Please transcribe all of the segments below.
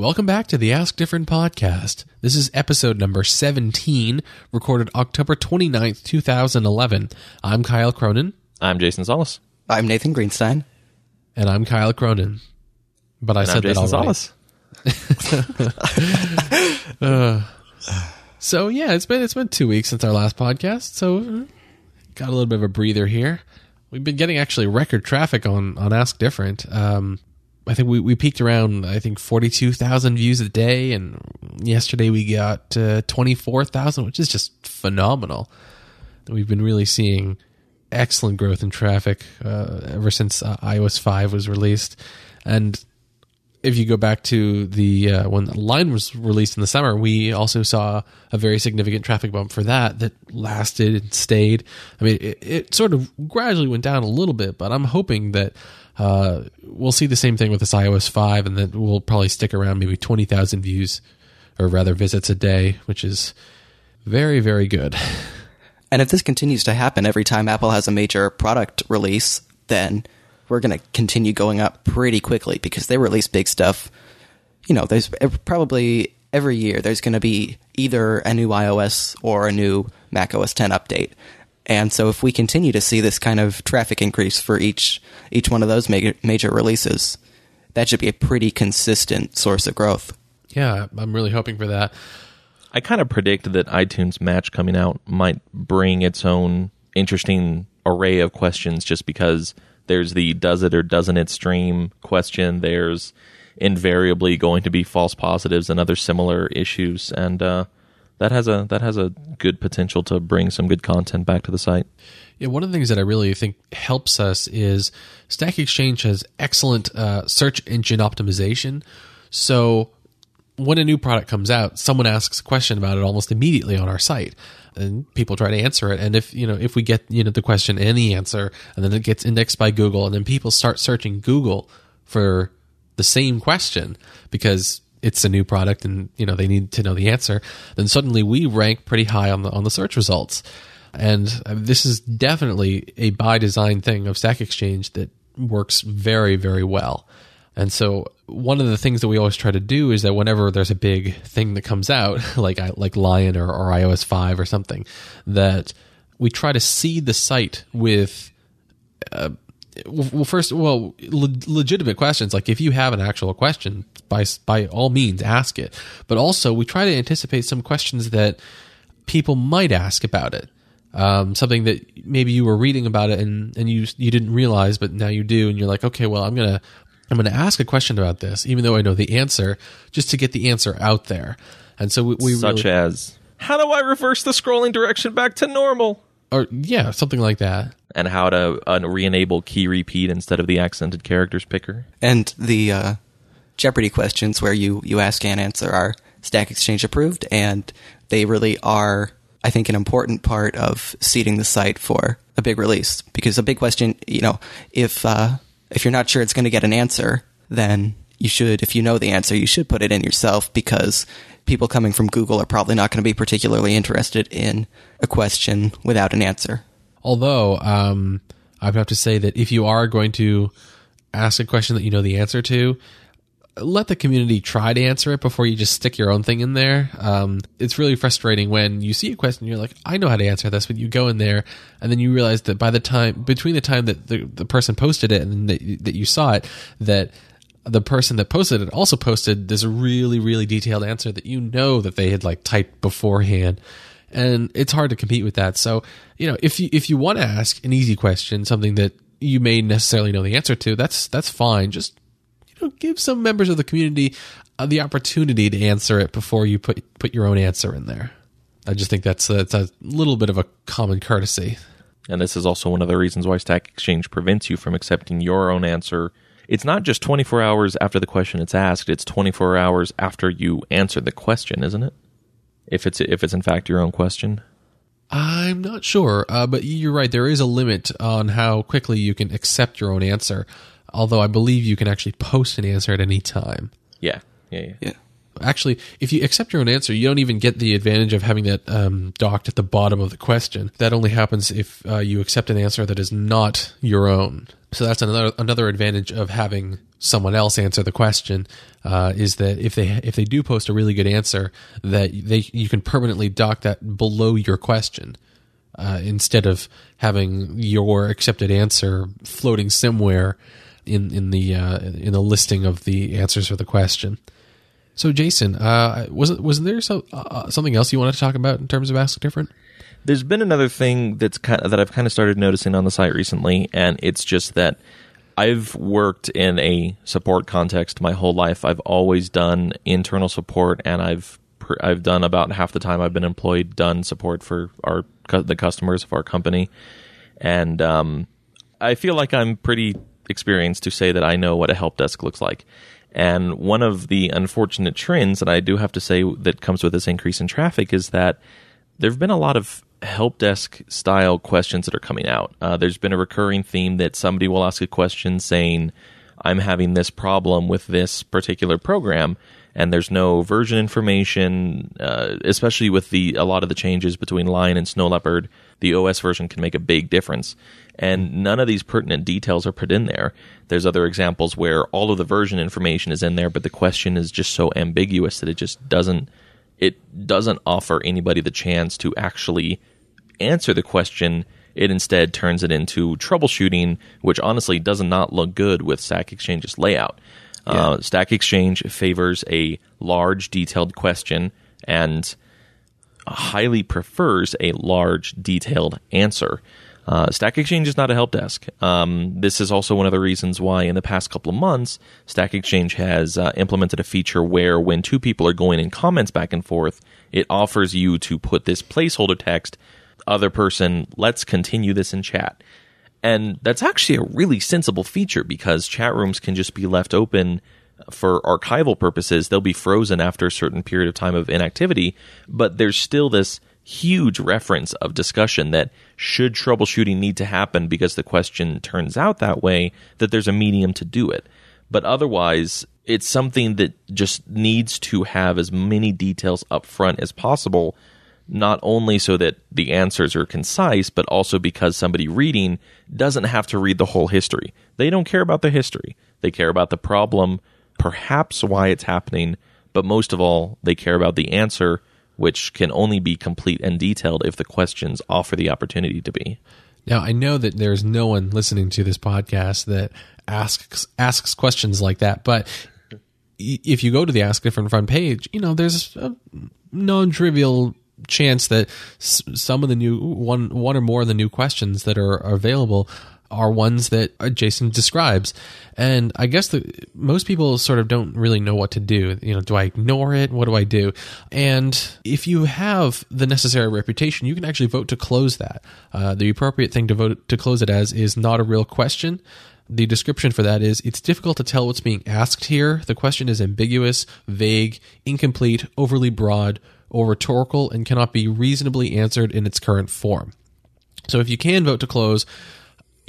Welcome back to the Ask Different podcast. This is episode number 17, recorded October 29th, 2011. I'm Kyle Cronin. I'm Jason Solis. I'm Nathan Greenstein. And I'm Kyle Cronin. But I And said I'm Jason that already. Solis. So yeah, it's been it's been two weeks since our last podcast, so uh, got a little bit of a breather here. We've been getting actually record traffic on on Ask Different. Um, I think we, we peaked around I think forty two thousand views a day, and yesterday we got uh, twenty four thousand, which is just phenomenal. We've been really seeing excellent growth in traffic uh, ever since uh, iOS five was released, and if you go back to the uh, when the Lion was released in the summer, we also saw a very significant traffic bump for that that lasted and stayed. I mean, it, it sort of gradually went down a little bit, but I'm hoping that uh, we'll see the same thing with this iOS five, and then we'll probably stick around maybe twenty thousand views, or rather visits a day, which is very very good. And if this continues to happen every time Apple has a major product release, then we're going to continue going up pretty quickly because they release big stuff. You know, there's probably every year there's going to be either a new iOS or a new Mac OS 10 update. And so if we continue to see this kind of traffic increase for each each one of those major, major releases, that should be a pretty consistent source of growth. Yeah, I'm really hoping for that. I kind of predict that iTunes Match coming out might bring its own interesting array of questions just because there's the does it or doesn't it stream question. There's invariably going to be false positives and other similar issues, and uh, that has a that has a good potential to bring some good content back to the site. Yeah, one of the things that I really think helps us is Stack Exchange has excellent uh, search engine optimization. So when a new product comes out, someone asks a question about it almost immediately on our site, and people try to answer it. And if you know if we get you know the question and the answer, and then it gets indexed by Google, and then people start searching Google for the same question because it's a new product and you know they need to know the answer, then suddenly we rank pretty high on the on the search results. And uh, this is definitely a by design thing of Stack Exchange that works very, very well. And so one of the things that we always try to do is that whenever there's a big thing that comes out, like like Lion or, or iOS five or something, that we try to seed the site with uh, well first well le- legitimate questions like if you have an actual question by by all means ask it. But also we try to anticipate some questions that people might ask about it. Um, something that maybe you were reading about it and and you you didn't realize but now you do and you're like okay well I'm gonna I'm gonna ask a question about this even though I know the answer just to get the answer out there. And so we, we Such really, as? How do I reverse the scrolling direction back to normal? or yeah something like that. And how to uh, re-enable key repeat instead of the accented characters picker. And the uh, Jeopardy questions where you, you ask and answer are Stack Exchange approved, and they really are, I think, an important part of seeding the site for a big release. Because a big question, you know, if uh, if you're not sure it's going to get an answer, then you should, if you know the answer, you should put it in yourself because people coming from Google are probably not going to be particularly interested in a question without an answer. Although um, I would have to say that if you are going to ask a question that you know the answer to, let the community try to answer it before you just stick your own thing in there. Um, it's really frustrating when you see a question, you're like, I know how to answer this, but you go in there and then you realize that by the time between the time that the, the person posted it and that, that you saw it, that the person that posted it also posted this really really detailed answer that you know that they had like typed beforehand. And it's hard to compete with that. So you know if you if you want to ask an easy question something that you may necessarily know the answer to that's that's fine. Just know give some members of the community uh, the opportunity to answer it before you put put your own answer in there i just think that's that's a little bit of a common courtesy And this is also one of the reasons why Stack Exchange prevents you from accepting your own answer. It's not just 24 hours after the question it's asked, it's 24 hours after you answer the question, isn't it? If it's if it's in fact your own question. I'm not sure, uh, but you're right. There is a limit on how quickly you can accept your own answer. Although I believe you can actually post an answer at any time. Yeah. Yeah, yeah. Yeah. Actually, if you accept your own answer, you don't even get the advantage of having that um, docked at the bottom of the question. That only happens if uh, you accept an answer that is not your own. So that's another another advantage of having someone else answer the question uh, is that if they if they do post a really good answer, that they you can permanently dock that below your question uh, instead of having your accepted answer floating somewhere in in the uh, in the listing of the answers for the question. So, Jason, uh, was was there so, uh, something else you wanted to talk about in terms of Ask Different? There's been another thing that's kind of, that I've kind of started noticing on the site recently, and it's just that I've worked in a support context my whole life. I've always done internal support, and I've I've done about half the time I've been employed done support for our the customers of our company, and um, I feel like I'm pretty experienced to say that I know what a help desk looks like. And one of the unfortunate trends that I do have to say that comes with this increase in traffic is that there have been a lot of help desk style questions that are coming out. Uh, there's been a recurring theme that somebody will ask a question saying, I'm having this problem with this particular program, and there's no version information, uh, especially with the a lot of the changes between Lion and Snow Leopard. The OS version can make a big difference, and none of these pertinent details are put in there. There's other examples where all of the version information is in there, but the question is just so ambiguous that it just doesn't it doesn't offer anybody the chance to actually answer the question. It instead turns it into troubleshooting, which honestly does not look good with Stack Exchange's layout. Yeah. Uh, Stack Exchange favors a large, detailed question and highly prefers a large, detailed answer. Uh, Stack Exchange is not a help desk. Um, this is also one of the reasons why, in the past couple of months, Stack Exchange has uh, implemented a feature where, when two people are going in comments back and forth, it offers you to put this placeholder text other person, let's continue this in chat. And that's actually a really sensible feature because chat rooms can just be left open for archival purposes. They'll be frozen after a certain period of time of inactivity, but there's still this huge reference of discussion that should troubleshooting need to happen because the question turns out that way, that there's a medium to do it. But otherwise, it's something that just needs to have as many details up front as possible not only so that the answers are concise, but also because somebody reading doesn't have to read the whole history. They don't care about the history. They care about the problem, perhaps why it's happening, but most of all, they care about the answer, which can only be complete and detailed if the questions offer the opportunity to be. Now, I know that there's no one listening to this podcast that asks asks questions like that, but if you go to the Ask Different front page, you know, there's a non-trivial chance that some of the new one one or more of the new questions that are, are available are ones that uh, Jason describes. And I guess the most people sort of don't really know what to do. You know, do I ignore it? What do I do? And if you have the necessary reputation, you can actually vote to close that. Uh, the appropriate thing to vote to close it as is not a real question. The description for that is it's difficult to tell what's being asked here. The question is ambiguous, vague, incomplete, overly broad, or rhetorical and cannot be reasonably answered in its current form. So if you can vote to close,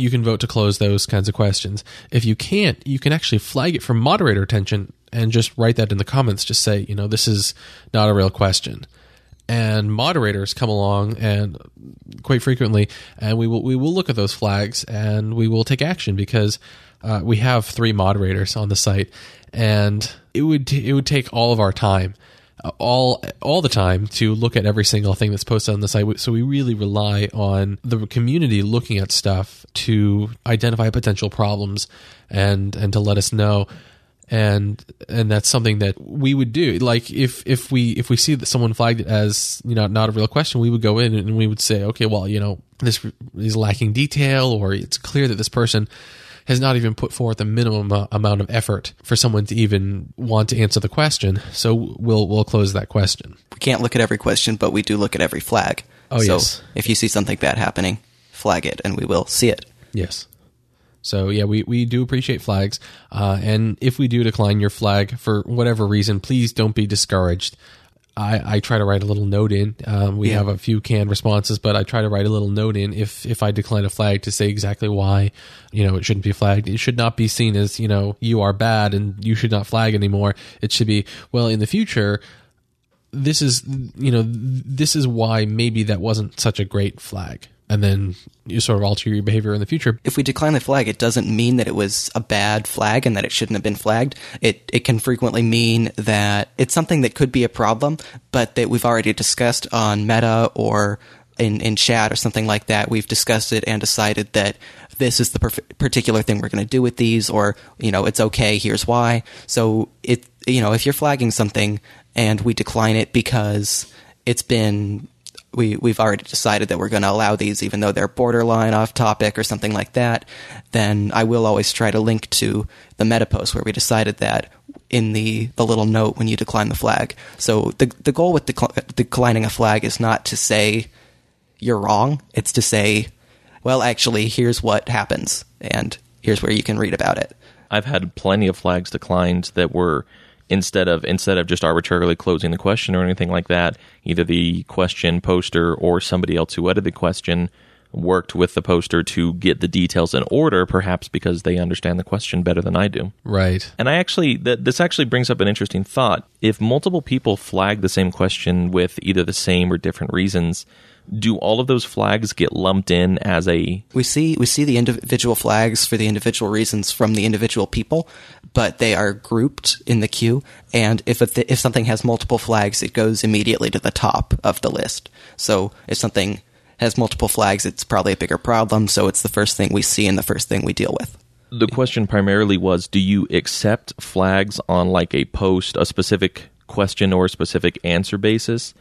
you can vote to close those kinds of questions. If you can't, you can actually flag it for moderator attention and just write that in the comments. Just say, you know, this is not a real question. And moderators come along and quite frequently, and we will we will look at those flags and we will take action because uh, we have three moderators on the site, and it would it would take all of our time all all the time to look at every single thing that's posted on the site. So we really rely on the community looking at stuff to identify potential problems and and to let us know. And and that's something that we would do. Like if if we if we see that someone flagged it as you know not a real question, we would go in and we would say, okay, well you know this is lacking detail, or it's clear that this person has not even put forth a minimum amount of effort for someone to even want to answer the question. So we'll we'll close that question. We can't look at every question, but we do look at every flag. Oh so yes. If you see something bad happening, flag it, and we will see it. Yes. So yeah, we, we do appreciate flags, uh, and if we do decline your flag for whatever reason, please don't be discouraged. I, I try to write a little note in. Um, we yeah. have a few canned responses, but I try to write a little note in if if I decline a flag to say exactly why you know it shouldn't be flagged. It should not be seen as you know you are bad and you should not flag anymore. It should be well in the future. This is you know this is why maybe that wasn't such a great flag. And then you sort of alter your behavior in the future. If we decline the flag, it doesn't mean that it was a bad flag and that it shouldn't have been flagged. It it can frequently mean that it's something that could be a problem, but that we've already discussed on Meta or in, in chat or something like that. We've discussed it and decided that this is the perf- particular thing we're going to do with these, or you know, it's okay. Here's why. So it you know, if you're flagging something and we decline it because it's been we we've already decided that we're going to allow these even though they're borderline off topic or something like that then I will always try to link to the meta post where we decided that in the the little note when you decline the flag. So the the goal with decl- declining a flag is not to say you're wrong. It's to say well actually here's what happens and here's where you can read about it. I've had plenty of flags declined that were instead of instead of just arbitrarily closing the question or anything like that, either the question poster or somebody else who edited the question worked with the poster to get the details in order, perhaps because they understand the question better than I do. Right. And I actually, that this actually brings up an interesting thought. If multiple people flag the same question with either the same or different reasons, do all of those flags get lumped in as a we see we see the individual flags for the individual reasons from the individual people, but they are grouped in the queue. And if th- if something has multiple flags, it goes immediately to the top of the list. So if something has multiple flags, it's probably a bigger problem. So it's the first thing we see and the first thing we deal with. the question primarily was do you accept flags on like a post a specific question or a specific answer basis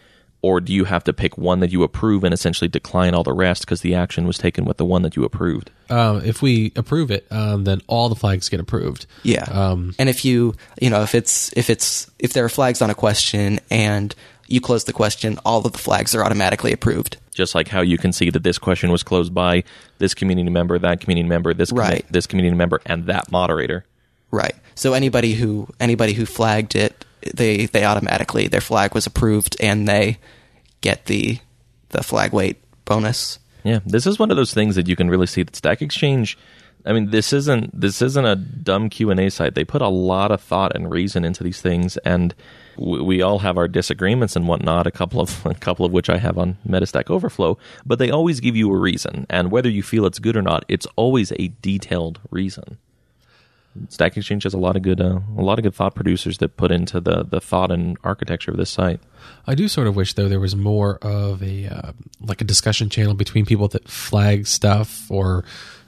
or do you have to pick one that you approve and essentially decline all the rest because the action was taken with the one that you approved Um, if we approve it, um, then all the flags get approved. Yeah. Um, and if you, you know, if it's, if it's, if there are flags on a question and you close the question, all of the flags are automatically approved. just like how you can see that this question was closed by this community member that community member this commi- Right. this community member and that moderator Right. So anybody who, anybody who flagged it, they, they automatically, their flag was approved and they get the, the flag weight bonus. Yeah, this is one of those things that you can really see that Stack Exchange. I mean, this isn't this isn't a dumb Q and A site. They put a lot of thought and reason into these things, and we, we all have our disagreements and whatnot. A couple of a couple of which I have on Metastack Overflow, but they always give you a reason, and whether you feel it's good or not, it's always a detailed reason. Stack Exchange has a lot of good uh, a lot of good thought producers that put into the the thought and architecture of this site. I do sort of wish though there was more of a uh, like a discussion channel between people that flag stuff or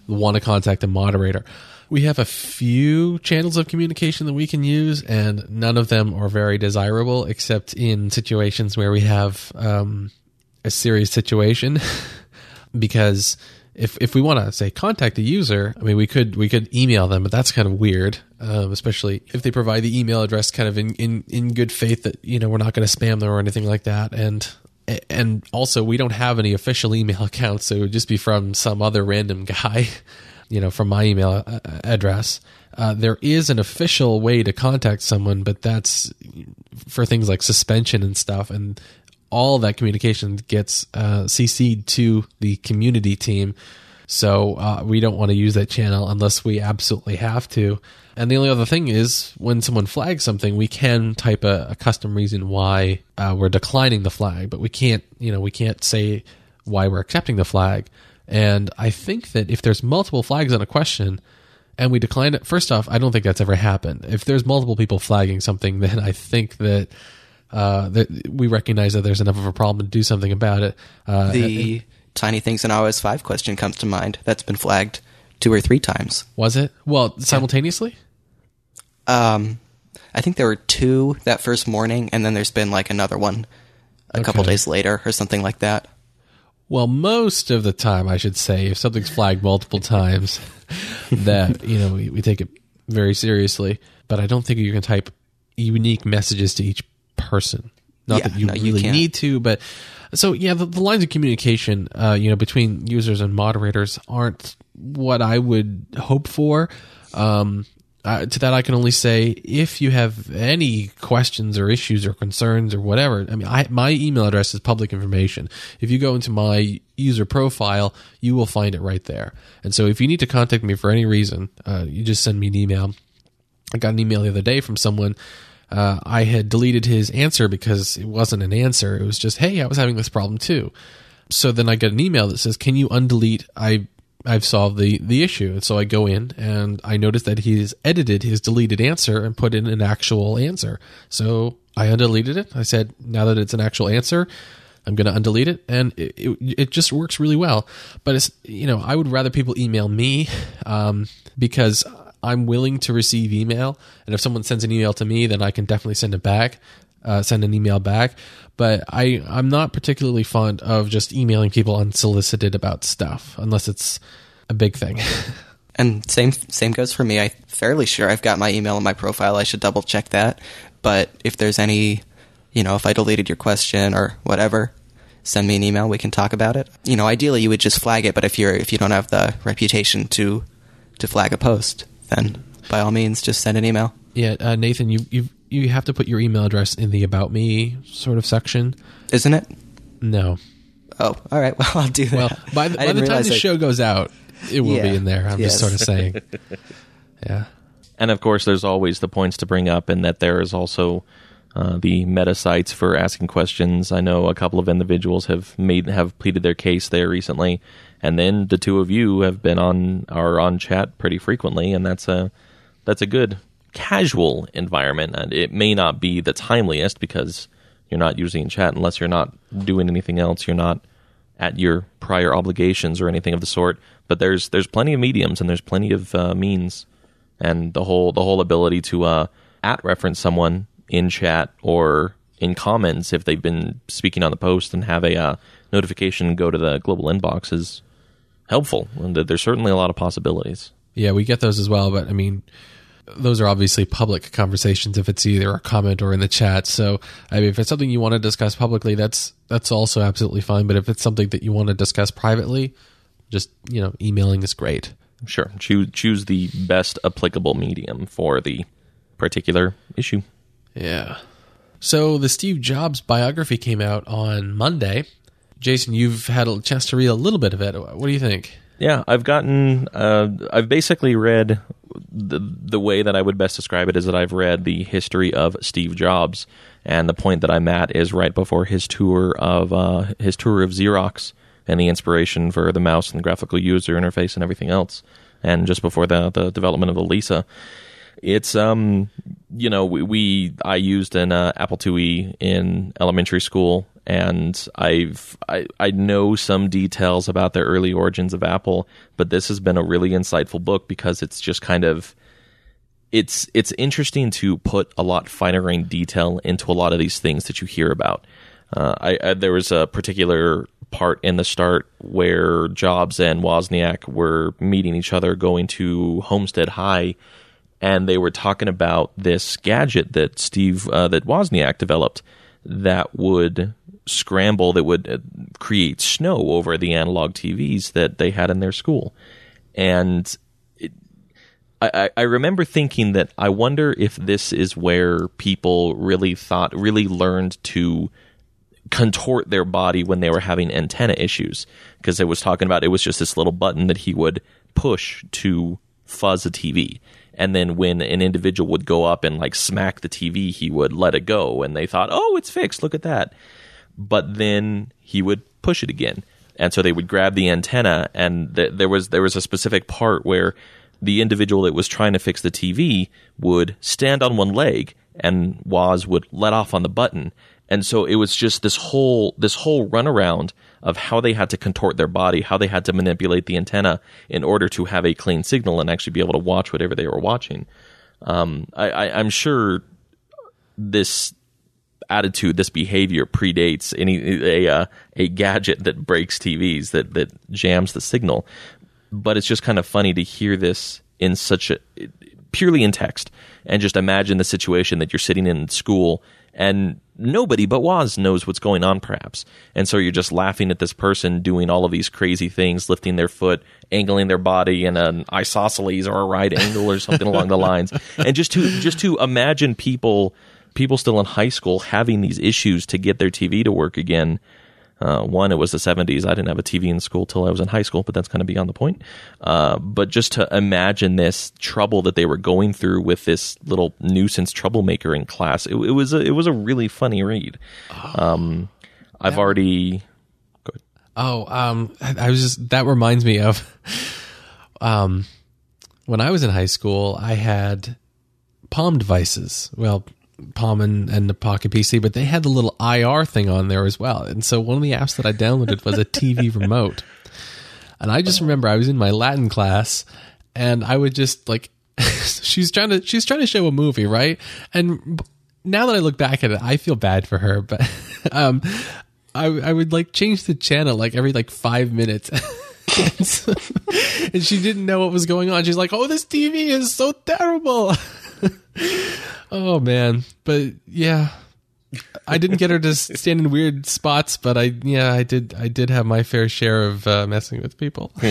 want to contact a moderator. We have a few channels of communication that we can use, and none of them are very desirable, except in situations where we have um, a serious situation. because if if we want to say contact a user, I mean we could we could email them, but that's kind of weird, um, especially if they provide the email address kind of in in in good faith that you know we're not going to spam them or anything like that, and and also we don't have any official email accounts, so it would just be from some other random guy, you know, from my email uh, address. Uh, there is an official way to contact someone, but that's for things like suspension and stuff, and all that communication gets uh, CC'd to the community team. So uh, we don't want to use that channel unless we absolutely have to. And the only other thing is when someone flags something, we can type a, a custom reason why uh, we're declining the flag, but we can't, you know, we can't say why we're accepting the flag. And I think that if there's multiple flags on a question and we decline it, first off, I don't think that's ever happened. If there's multiple people flagging something, then I think that uh, that we recognize that there's enough of a problem to do something about it. Uh, The tiny things in iOS 5 question comes to mind. That's been flagged two or three times. was it well simultaneously? Um, I think there were two that first morning, and then there's been like another one a couple days later or something like that. Well, most of the time, I should say, if something's flagged multiple times, that you know we, we take it very seriously. But I don't think you can type unique messages to each person. Not Yeah, that you no, really can't. need to, but so yeah, the, the lines of communication, uh, you know, between users and moderators aren't what I would hope for. Um, uh, to that, I can only say if you have any questions or issues or concerns or whatever. I mean, I, my email address is public information. If you go into my user profile, you will find it right there. And so, if you need to contact me for any reason, uh, you just send me an email. I got an email the other day from someone. Uh, I had deleted his answer because it wasn't an answer. It was just, hey, I was having this problem too. so then I get an email that says, "Can you undelete?" I I've solved the the issue, and so I go in and I notice that he's edited his deleted answer and put in an actual answer. So I undeleted it. I said, now that it's an actual answer, I'm going to undelete it, and it, it, it just works really well. But it's you know I would rather people email me um, because I'm willing to receive email, and if someone sends an email to me, then I can definitely send it back, uh, send an email back. But I I'm not particularly fond of just emailing people unsolicited about stuff unless it's a big thing. And same same goes for me. I'm fairly sure I've got my email in my profile. I should double check that. But if there's any, you know, if I deleted your question or whatever, send me an email. We can talk about it. You know, ideally you would just flag it. But if you're if you don't have the reputation to to flag a post, then by all means just send an email. yeah, uh, Nathan, you you you have to put your email address in the about me sort of section. Isn't it? No, Oh, all right. Well, I'll do that. well by the, by the time the I- show goes out, it will Yeah. be in there. I'm Yes. just sort of saying. Yeah. And of course, there's always the points to bring up, and that there is also uh, the meta sites for asking questions. I know a couple of individuals have made have pleaded their case there recently, and then the two of you have been on are on chat pretty frequently, and that's a that's a good casual environment. And it may not be the timeliest because you're not using chat unless you're not doing anything else. You're not at your prior obligations or anything of the sort. But there's there's plenty of mediums and there's plenty of uh, means, and the whole the whole ability to uh, at reference someone in chat or in comments if they've been speaking on the post and have a uh, notification go to the global inbox is helpful. And there's certainly a lot of possibilities. Yeah, we get those as well, but I mean, those are obviously public conversations if it's either a comment or in the chat. So, I mean, if it's something you want to discuss publicly, that's that's also absolutely fine. But if it's something that you want to discuss privately, just you know, emailing is great. Sure, choose choose the best applicable medium for the particular issue. Yeah. So the Steve Jobs biography came out on Monday. Jason, you've had a chance to read a little bit of it. What do you think? Yeah, I've gotten. Uh, I've basically read the the way that I would best describe it is that I've read the history of Steve Jobs, and the point that I'm at is right before his tour of uh, his tour of Xerox and the inspiration for the mouse and the graphical user interface and everything else, and just before the the development of the Lisa. It's um, you know, we, we I used an uh, Apple IIe in elementary school, and I've I I know some details about the early origins of Apple, but this has been a really insightful book because it's just kind of it's it's interesting to put a lot finer grained detail into a lot of these things that you hear about. Uh, I, I there was a particular part in the start where Jobs and Wozniak were meeting each other, going to Homestead High, and they were talking about this gadget that Steve uh, that Wozniak developed that would scramble that would uh, create snow over the analog TVs that they had in their school, and I, I- I remember thinking that I wonder if this is where people really thought, really learned to contort their body when they were having antenna issues. Because it was talking about it was just this little button that he would push to fuzz a TV. And then when an individual would go up and like smack the TV, he would let it go. And they thought, oh, it's fixed. Look at that. But then he would push it again. And so they would grab the antenna, and th- there was there was a specific part where the individual that was trying to fix the TV would stand on one leg, and Woz would let off on the button, and so it was just this whole this whole runaround of how they had to contort their body, how they had to manipulate the antenna in order to have a clean signal and actually be able to watch whatever they were watching. Um, I, I'm sure this attitude, this behavior predates any a uh, a gadget that breaks TVs that that jams the signal. But it's just kind of funny to hear this in such a purely in text and just imagine the situation that you're sitting in school and nobody but Woz knows what's going on perhaps. And so you're just laughing at this person doing all of these crazy things, lifting their foot, angling their body in an isosceles or a right angle or something along the lines. And just to just to imagine people people still in high school having these issues to get their TV to work again. Uh, one, it was the 70s. I didn't have a TV in school till I was in high school, but that's kind of beyond the point. Uh, but just to imagine this trouble that they were going through with this little nuisance troublemaker in class, it, it was a, it was a really funny read. Um, I've already. Oh, um, I, I was just that reminds me of, um, when I was in high school, I had Palm devices. Well, Palm and, and the Pocket PC, but they had the little IR thing on there as well. And so one of the apps that I downloaded was a TV remote. And I just remember I was in my Latin class and I would just like she's trying to she's trying to show a movie, right? And now that I look back at it, I feel bad for her, but um I I would like change the channel like every like 5 minutes. and, so- and she didn't know what was going on. She's like, "Oh, this TV is so terrible." oh man, but yeah, I didn't get her to stand in weird spots, but I yeah, I did I did have my fair share of uh, messing with people.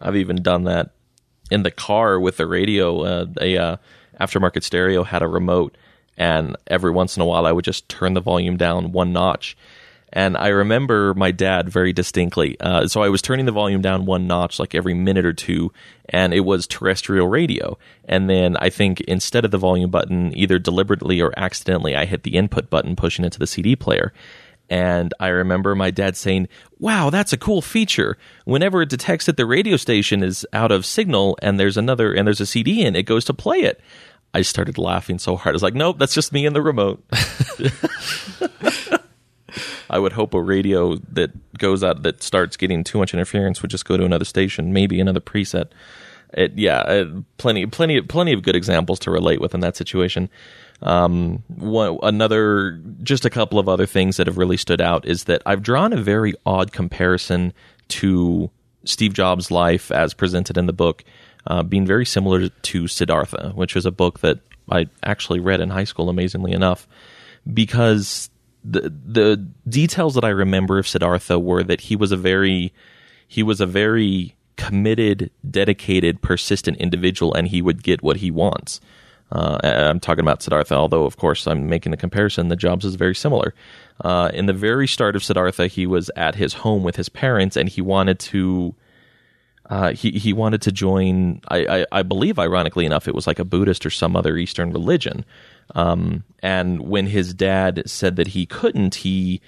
I've even done that in the car with the radio. Uh, a uh, aftermarket stereo had a remote, and every once in a while I would just turn the volume down one notch. And I remember my dad very distinctly. Uh, so I was turning the volume down one notch like every minute or two, and it was terrestrial radio. And then I think instead of the volume button, either deliberately or accidentally, I hit the input button pushing it to the CD player. And I remember my dad saying, Wow, that's a cool feature. Whenever it detects that the radio station is out of signal and there's another and there's a CD in, it goes to play it. I started laughing so hard. I was like, Nope, that's just me and the remote. I would hope a radio that goes out that starts getting too much interference would just go to another station, maybe another preset. It, yeah, uh, plenty, plenty, plenty of good examples to relate with in that situation. Um, one, another, just a couple of other things that have really stood out is that I've drawn a very odd comparison to Steve Jobs' life as presented in the book, uh, being very similar to Siddhartha, which was a book that I actually read in high school, amazingly enough, because the the details that I remember of Siddhartha were that he was a very he was a very committed, dedicated, persistent individual, and he would get what he wants. Uh, I'm talking about Siddhartha, although of course I'm making the comparison. The Jobs is very similar. Uh, in the very start of Siddhartha, he was at his home with his parents, and he wanted to. Uh, he he wanted to join. I, I, I believe, ironically enough, it was like a Buddhist or some other Eastern religion. Um, and when his dad said that he couldn't, he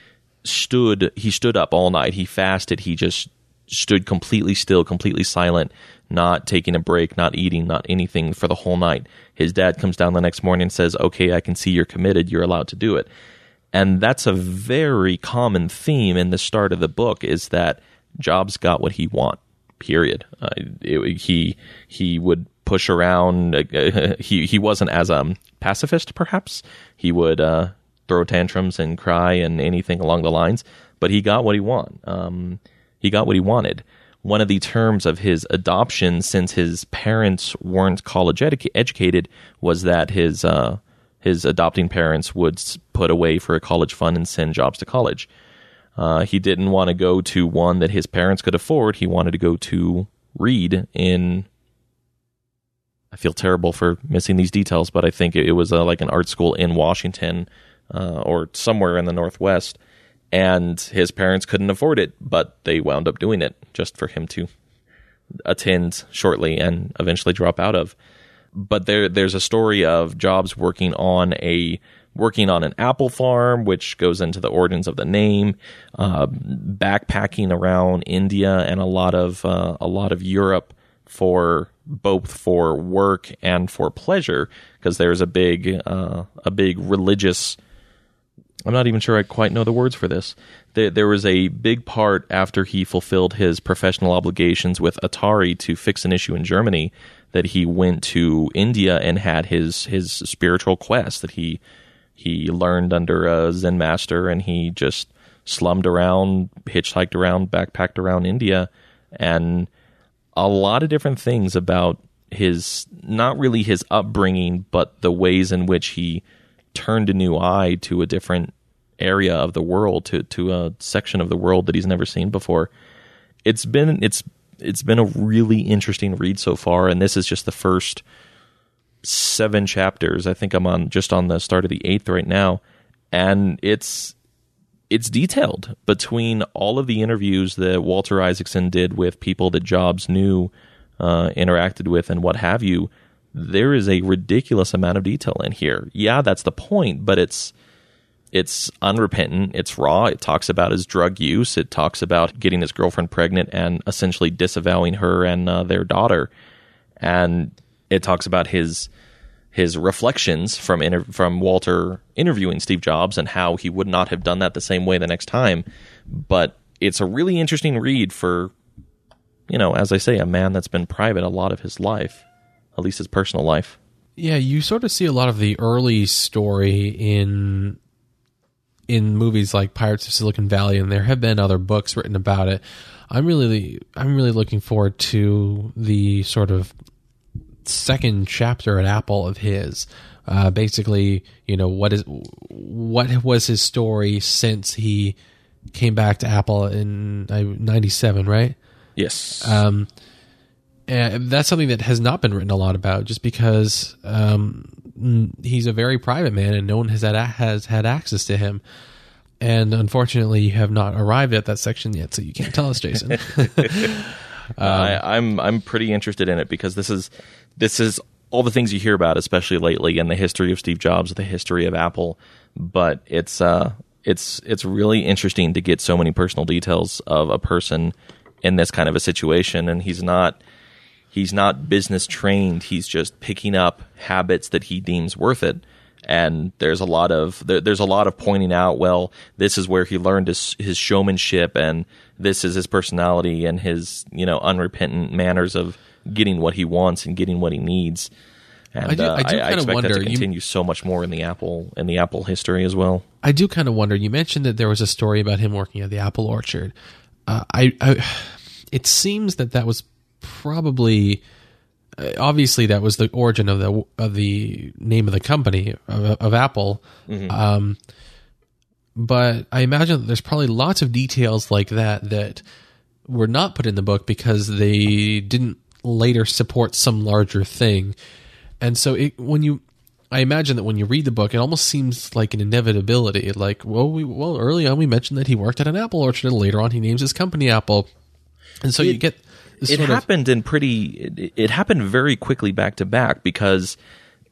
stood he stood up all night. He fasted. He just stood completely still, completely silent, not taking a break, not eating, not anything for the whole night. His dad comes down the next morning and says, "Okay, I can see you're committed. You're allowed to do it." And that's a very common theme in the start of the book is that Jobs got what he want. Period. Uh, it, he he would push around. He he wasn't as um pacifist, perhaps. He would uh, throw tantrums and cry and anything along the lines. But he got what he want. Um, he got what he wanted. One of the terms of his adoption, since his parents weren't college edu- educated, was that his uh, his adopting parents would put away for a college fund and send Jobs to college. Uh, he didn't want to go to one that his parents could afford. He wanted to go to Reed in. I feel terrible for missing these details, but I think it was uh, like an art school in Washington uh, or somewhere in the Northwest. And his parents couldn't afford it, but they wound up doing it just for him to attend shortly and eventually drop out of. But there, there's a story of Jobs working on a working on an apple farm, which goes into the origins of the name, uh, backpacking around India and a lot of uh, a lot of Europe for both for work and for pleasure, because there's a big uh, a big religious I'm not even sure I quite know the words for this. There, there was a big part after he fulfilled his professional obligations with Atari to fix an issue in Germany that he went to India and had his his spiritual quest that he he learned under a Zen master and he just slummed around, hitchhiked around, backpacked around India, and a lot of different things about his not really his upbringing, but the ways in which he turned a new eye to a different area of the world, to to a section of the world that he's never seen before. It's been it's it's been a really interesting read so far, and this is just the first seven chapters. I think I'm on just on the start of the eighth right now, and it's it's detailed between all of the interviews that Walter Isaacson did with people that Jobs knew, uh, interacted with, and what have you. There is a ridiculous amount of detail in here. Yeah, that's the point, but it's it's unrepentant, it's raw. It talks about his drug use. It talks about getting his girlfriend pregnant and essentially disavowing her and uh, their daughter. And it talks about his his reflections from inter- from Walter interviewing Steve Jobs and how he would not have done that the same way the next time. But it's a really interesting read for, you know, as I say, a man that's been private a lot of his life, at least his personal life. Yeah, you sort of see a lot of the early story in in movies like Pirates of Silicon Valley, and there have been other books written about it. I'm really I'm really looking forward to the sort of second chapter at Apple of his. Uh, basically, you know what is what was his story since he came back to Apple in '97, right? Yes. Um, and that's something that has not been written a lot about, just because um, he's a very private man and no one has had has had access to him. And unfortunately, you have not arrived at that section yet, so you can't tell us, Jason. I, I'm I'm pretty interested in it because this is this is all the things you hear about, especially lately, in the history of Steve Jobs, the history of Apple. But it's uh, it's it's really interesting to get so many personal details of a person in this kind of a situation, and he's not he's not business trained. He's just picking up habits that he deems worth it. And there's a lot of there, there's a lot of pointing out. Well, this is where he learned his his showmanship, and this is his personality and his you know unrepentant manners of getting what he wants and getting what he needs. And I do- uh, I do kinda expect wonder, that to you- continue so much more in the Apple in the Apple history as well. I do kind of wonder. You mentioned that there was a story about him working at the apple orchard. Uh, I, I, it seems that that was probably, uh, obviously, that was the origin of the of the name of the company of, of Apple. Um, but I imagine that there's probably lots of details like that that were not put in the book because they didn't later support some larger thing. And so it, when you, I imagine that when you read the book, it almost seems like an inevitability. Like, well, we, well, early on we mentioned that he worked at an apple orchard, and later on he names his company Apple, and so you get this it sort of happened in pretty it, it happened very quickly back to back because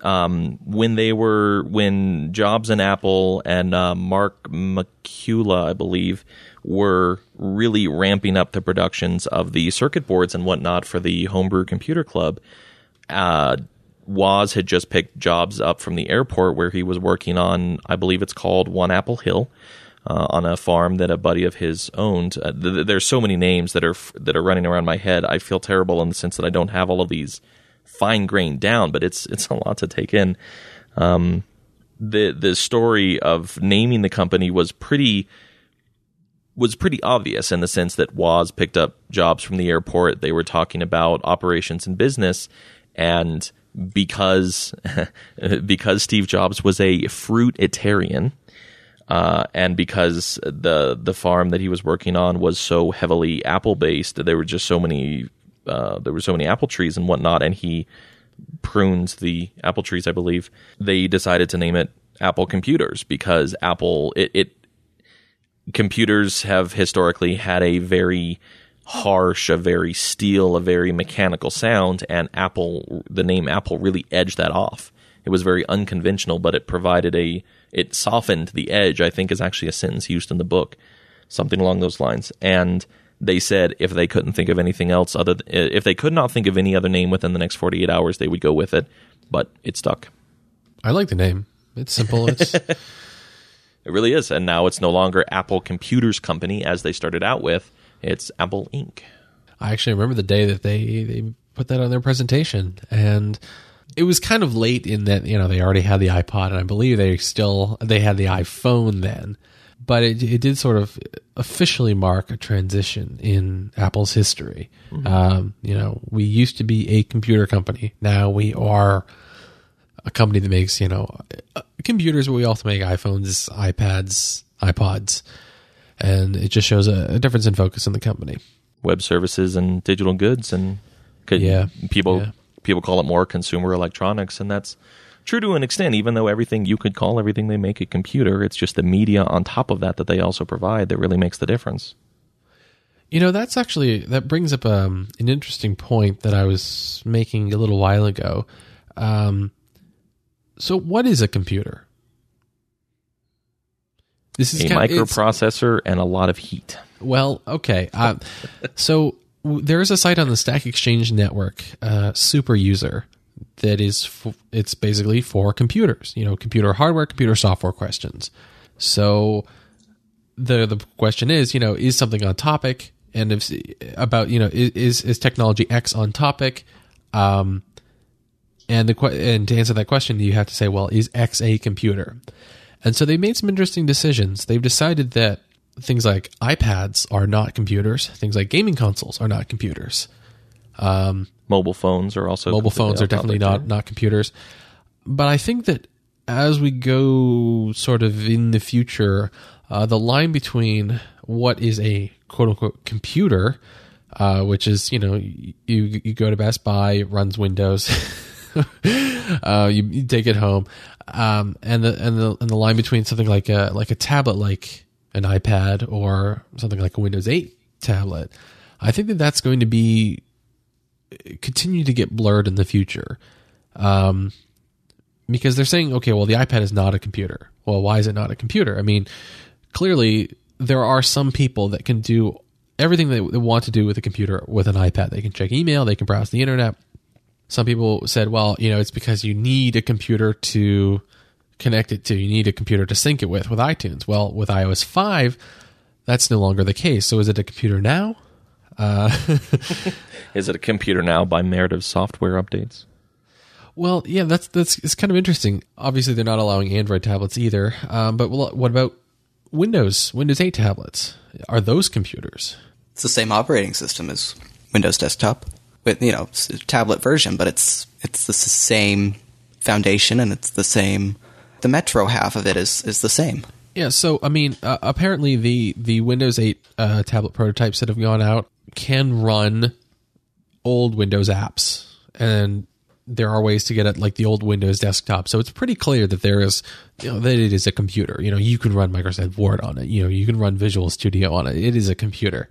um, when they were when Jobs and Apple and uh, Mark McCullough, I believe, were really ramping up the productions of the circuit boards and whatnot for the Homebrew Computer Club. Uh, Woz had just picked Jobs up from the airport where he was working on, I believe it's called One Apple Hill, uh, on a farm that a buddy of his owned. Uh, th- th- there's so many names that are f- that are running around my head. I feel terrible in the sense that I don't have all of these fine grained down, but it's it's a lot to take in. Um, the the story of naming the company was pretty was pretty obvious in the sense that Woz picked up Jobs from the airport. They were talking about operations and business, and because because Steve Jobs was a fruitarian, uh, and because the the farm that he was working on was so heavily apple based, there were just so many uh, there were so many apple trees and whatnot, and he pruned the apple trees. I believe they decided to name it Apple Computers because Apple it, it computers have historically had a very harsh, a very steel, a very mechanical sound, and Apple, the name Apple really edged that off. It was very unconventional, but it provided a, it softened the edge, I think is actually a sentence used in the book, something along those lines. And they said if they couldn't think of anything else other, th- eh, if they could not think of any other name within the next 48 hours, they would go with it, but it stuck. I like the name. It's simple. It's It really is. And now it's no longer Apple Computers Company as they started out with. It's Apple Inc. I actually remember the day that they they put that on their presentation, and it was kind of late in that you know they already had the iPod, and I believe they still they had the iPhone then, but it it did sort of officially mark a transition in Apple's history. Um, you know, we used to be a computer company. Now we are a company that makes you know uh, computers, but we also make iPhones, iPads, iPods, and it just shows a, a difference in focus in the company. web services and digital goods and could, Yeah. people Yeah. people call it more consumer electronics and that's true to an extent even though everything you could call everything they make a computer it's just the media on top of that that they also provide that really makes the difference You know, that's actually that brings up um, an interesting point that I was making a little while ago. Um, so, what is a computer? This is a kind of, microprocessor and a lot of heat. Well, okay. Uh, so there is a site on the Stack Exchange network, uh, Super User, that is f- it's basically for computers. You know, computer hardware, computer software questions. So the the question is, you know, is something on topic, and if about you know is is technology X on topic, um, and the and to answer that question, you have to say, well, is X a computer? And so they made some interesting decisions. They've decided that things like iPads are not computers. Things like gaming consoles are not computers. Mobile phones are also Mobile phones are definitely not there. not computers. But I think that as we go sort of in the future, uh, the line between what is a quote unquote computer, uh, which is you know you you go to Best Buy, it runs Windows, uh, you, you take it home, um, and the and the and the line between something like a like a tablet, like an iPad, or something like a Windows 8 tablet, I think that that's going to be continue to get blurred in the future. Um, because they're saying, okay, well, the iPad is not a computer. Well, why is it not a computer? I mean, clearly there are some people that can do everything they, they want to do with a computer with an iPad. They can check email, they can browse the internet. Some people said, well, you know, it's because you need a computer to connect it to. You need a computer to sync it with with iTunes. Well, with iOS 5, that's no longer the case. So is it a computer now? Is it a computer now by merit of software updates? Well, yeah, that's that's it's kind of interesting. Obviously, they're not allowing Android tablets either. Um, but what about Windows Windows 8 tablets? Are those computers? It's the same operating system as Windows Desktop, with you know tablet version, but it's it's the same foundation and it's the same. The Metro half of it is is the same. Yeah. So, I mean, uh, apparently the the Windows 8 uh, tablet prototypes that have gone out can run old Windows apps, and there are ways to get at like the old Windows desktop. So it's pretty clear that there is, you know, that it is a computer. You know, you can run Microsoft Word on it. You know, you can run Visual Studio on it. It is a computer.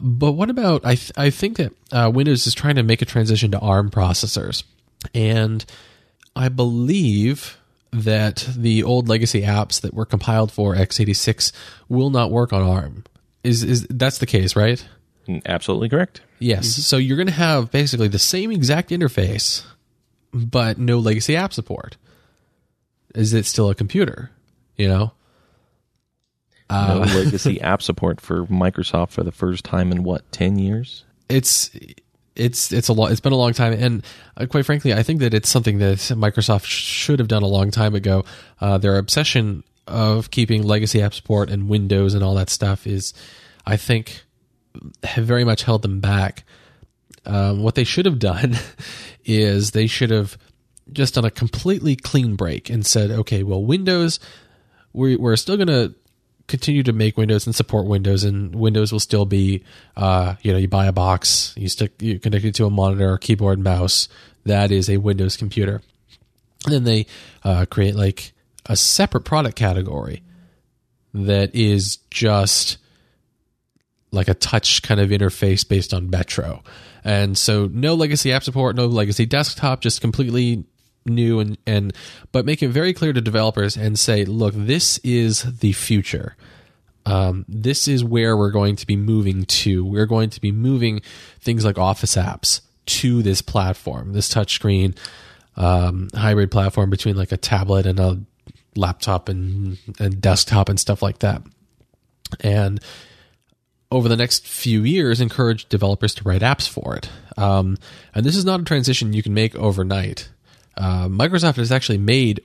But what about I? Th- I think that uh, Windows is trying to make a transition to ARM processors, and I believe that the old legacy apps that were compiled for x86 will not work on ARM. Is is that's the case, right? Mm, Absolutely correct. Yes. So you're going to have basically the same exact interface, but no legacy app support. Is it still a computer? You know. No legacy app support for Microsoft for the first time in what ten years? it's it's it's a lot. It's been a long time, and uh, quite frankly, I think that it's something that Microsoft sh- should have done a long time ago. Uh, their obsession of keeping legacy app support and Windows and all that stuff is, I think, have very much held them back. Um, what they should have done is they should have just done a completely clean break and said, okay, well, Windows, we, we're still going to continue to make Windows and support Windows, and Windows will still be, uh, you know, you buy a box, you stick, you connect it to a monitor, keyboard, mouse. That is a Windows computer. And then they uh, create like a separate product category that is just like a touch kind of interface based on Metro. And so no legacy app support, no legacy desktop, just completely new and, and but make it very clear to developers and say, look, this is the future. Um, this is where we're going to be moving to. We're going to be moving things like Office apps to this platform, this touchscreen um, hybrid platform between like a tablet and a laptop and, and desktop and stuff like that. And over the next few years, encourage developers to write apps for it. Um, and this is not a transition you can make overnight. Uh, Microsoft has actually made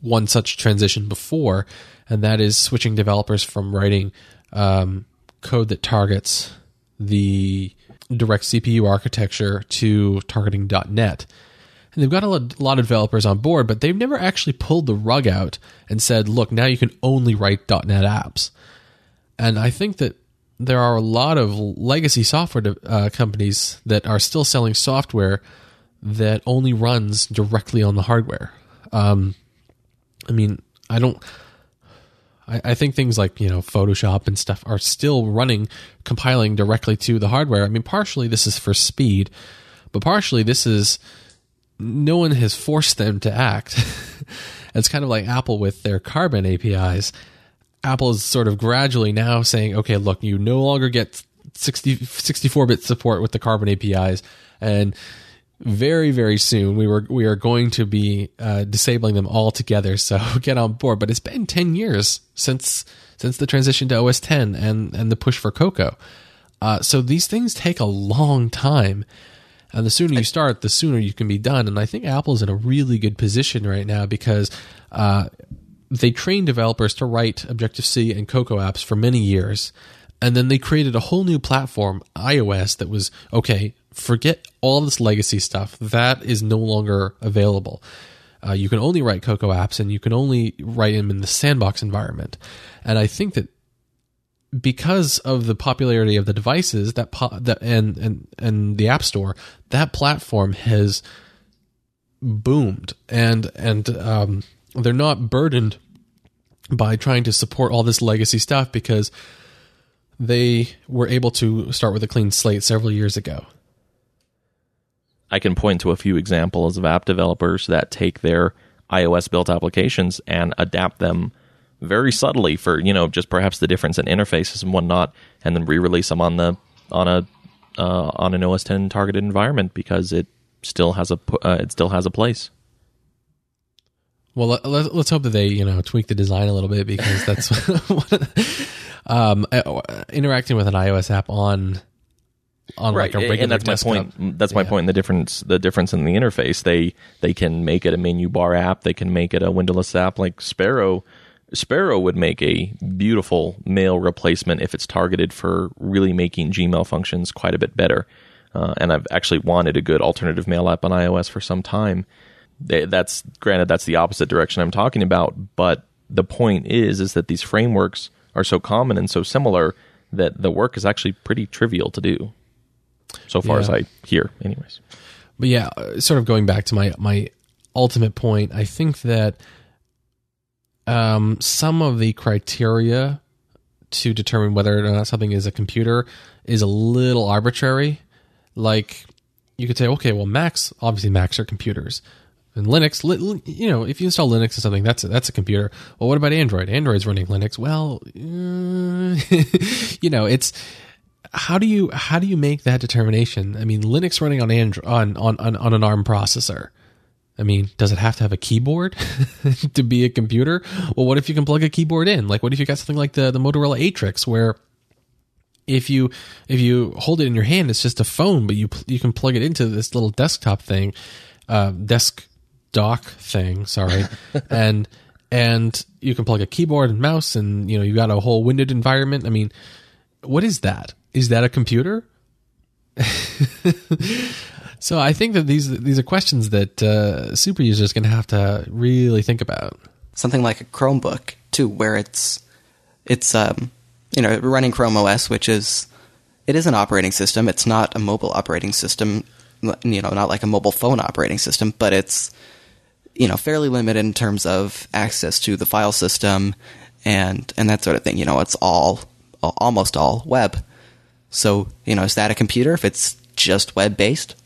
one such transition before, and that is switching developers from writing um, code that targets the direct CPU architecture to targeting .NET. And they've got a lot of developers on board, but they've never actually pulled the rug out and said, "Look, now you can only write .NET apps." And I think that there are a lot of legacy software uh, companies that are still selling software that only runs directly on the hardware. Um, I mean, I don't. I, I think things like you know Photoshop and stuff are still running, compiling directly to the hardware. I mean, partially this is for speed, but partially this is no one has forced them to act. it's kind of like Apple with their Carbon APIs. Apple is sort of gradually now saying, okay, look, you no longer get 60, 64-bit support with the Carbon APIs, and very very soon we were we are going to be uh, disabling them all together So get on board. But it's been 10 years since since the transition to OS 10 and and the push for Cocoa. Uh, so these things take a long time. And the sooner you start, the sooner you can be done. And I think Apple's in a really good position right now because uh, they trained developers to write Objective C and Cocoa apps for many years. And then they created a whole new platform, iOS, that was okay, forget all this legacy stuff. That is no longer available. Uh, you can only write Cocoa apps and you can only write them in the sandbox environment. And I think that because of the popularity of the devices that, po- and and and the App Store, that platform has boomed, and and um, they're not burdened by trying to support all this legacy stuff because they were able to start with a clean slate several years ago. I can point to a few examples of app developers that take their iOS built applications and adapt them very subtly for you know just perhaps the difference in interfaces and whatnot, and then re-release them on the on a uh, on an OS 10 targeted environment because it still has a uh, it still has a place. Well, let, us hope that they you know tweak the design a little bit because that's um, uh, interacting with an iOS app on on right. like a regular and that's desktop. my point. That's my Yeah. point in the difference. The difference in the interface. They they can make it a menu bar app. They can make it a windowless app like Sparrow. Sparrow would make a beautiful mail replacement if it's targeted for really making Gmail functions quite a bit better. Uh, and I've actually wanted a good alternative mail app on iOS for some time. That's granted that's the opposite direction I'm talking about, but the point is is that these frameworks are so common and so similar that the work is actually pretty trivial to do so far as I hear, anyways. But yeah, uh, sort of going back to my my ultimate point, I think that um, some of the criteria to determine whether or not something is a computer is a little arbitrary. Like you could say, okay, well, Macs obviously Macs are computers. And Linux, li- you know, if you install Linux or something, that's a, that's a computer. Well, what about Android? Android's running Linux. Well, you know, it's how do you how do you make that determination? I mean, Linux running on Android on, on on on an ARM processor. I mean, does it have to have a keyboard to be a computer? Well, what if you can plug a keyboard in? Like, what if you got something like the the Motorola Atrix, where if you if you hold it in your hand, it's just a phone, but you you can plug it into this little desktop thing, uh, desk dock thing. Sorry, and and you can plug a keyboard and mouse, and you know you got a whole windowed environment. I mean, what is that? Is that a computer? so I think that these these are questions that uh, super users going to have to really think about. something like a Chromebook too, where it's it's um you know running Chrome OS, which is it is an operating system. It's not a mobile operating system, you know, not like a mobile phone operating system, but it's you know fairly limited in terms of access to the file system and and that sort of thing. You know, it's all al- almost all web. So you know, is that a computer if it's just web based?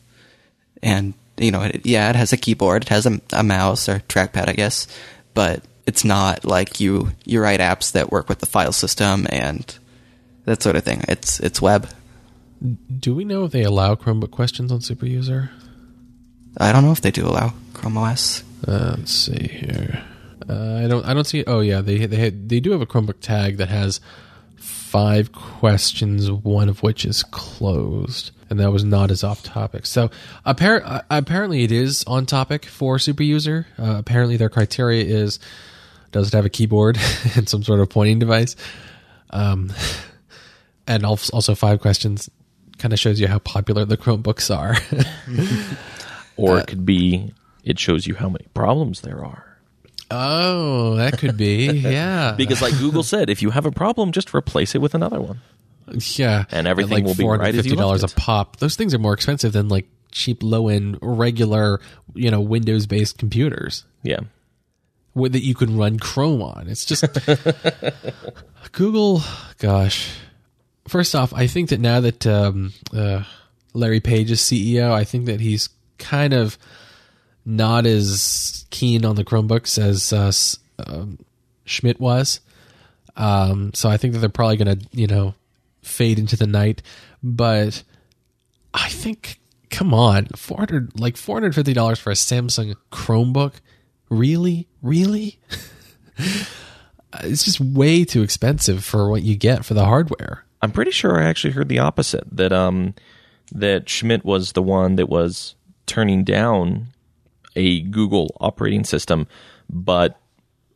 and you know, it, yeah, it has a keyboard, it has a, a mouse or trackpad, I guess, but it's not like you you write apps that work with the file system and that sort of thing. It's it's web. Do we know if they allow Chromebook questions on Super User? I don't know if they do allow Chrome OS. Uh, let's see here. Uh, I don't. I don't see. Oh yeah, they they they do have a Chromebook tag that has five questions, one of which is closed, and that was not as off topic. So appar- uh, apparently, it is on topic for super user. Uh, apparently, their criteria is does it have a keyboard and some sort of pointing device, um, and also five questions. Kind of shows you how popular the Chromebooks are. Or it could be it shows you how many problems there are. Oh, that could be. Yeah, Because like Google said, if you have a problem, just replace it with another one. Yeah, And everything will be right as you dollars a pop. Those things are more expensive than like cheap, low end, regular, you know, Windows based computers Yeah. with, that you can run Chrome on. It's just Google. Gosh, first off, I think that now that um, uh, Larry Page is CEO, I think that he's kind of not as keen on the Chromebooks as uh, um, Schmidt was. Um, so I think that they're probably going to, you know, fade into the night. But I think, come on, 400 like $450 for a Samsung Chromebook? Really? Really? it's just way too expensive for what you get for the hardware. I'm pretty sure I actually heard the opposite that um that Schmidt was the one that was turning down a Google operating system, but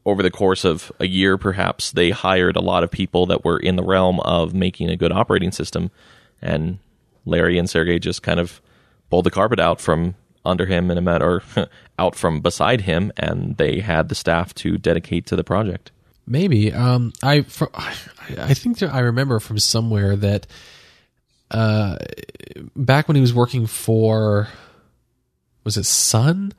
over the course of a year perhaps they hired a lot of people that were in the realm of making a good operating system and Larry and Sergey just kind of pulled the carpet out from under him in a matter out from beside him and they had the staff to dedicate to the project. Maybe. Um, I for, I think that I remember from somewhere that uh, back when he was working for was it Sun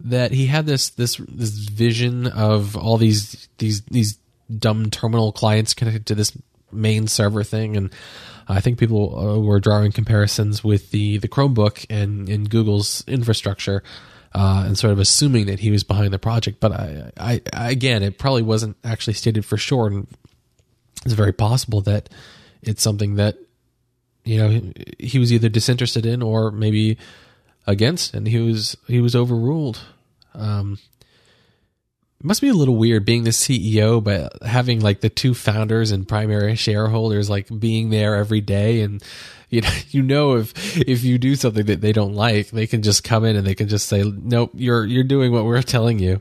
that he had this this this vision of all these these these dumb terminal clients connected to this main server thing and I think people uh, were drawing comparisons with the the Chromebook and in Google's infrastructure uh, and sort of assuming that he was behind the project. But I, I, I, again, it probably wasn't actually stated for sure, and it's very possible that it's something that you know he, he was either disinterested in or maybe against, and he was he was overruled. Um, it must be a little weird being the CEO, but having like the two founders and primary shareholders like being there every day and you know, you know if if you do something that they don't like, they can just come in and they can just say, "Nope, you're you're doing what we're telling you."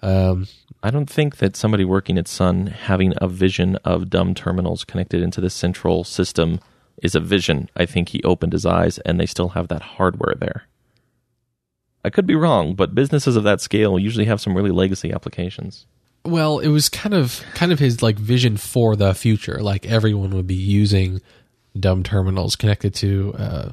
Um, I don't think that somebody working at Sun having a vision of dumb terminals connected into the central system is a vision. I think he opened his eyes, and they still have that hardware there. I could be wrong, but businesses of that scale usually have some really legacy applications. Well, it was kind of kind of his like vision for the future. Like everyone would be using dumb terminals connected to uh,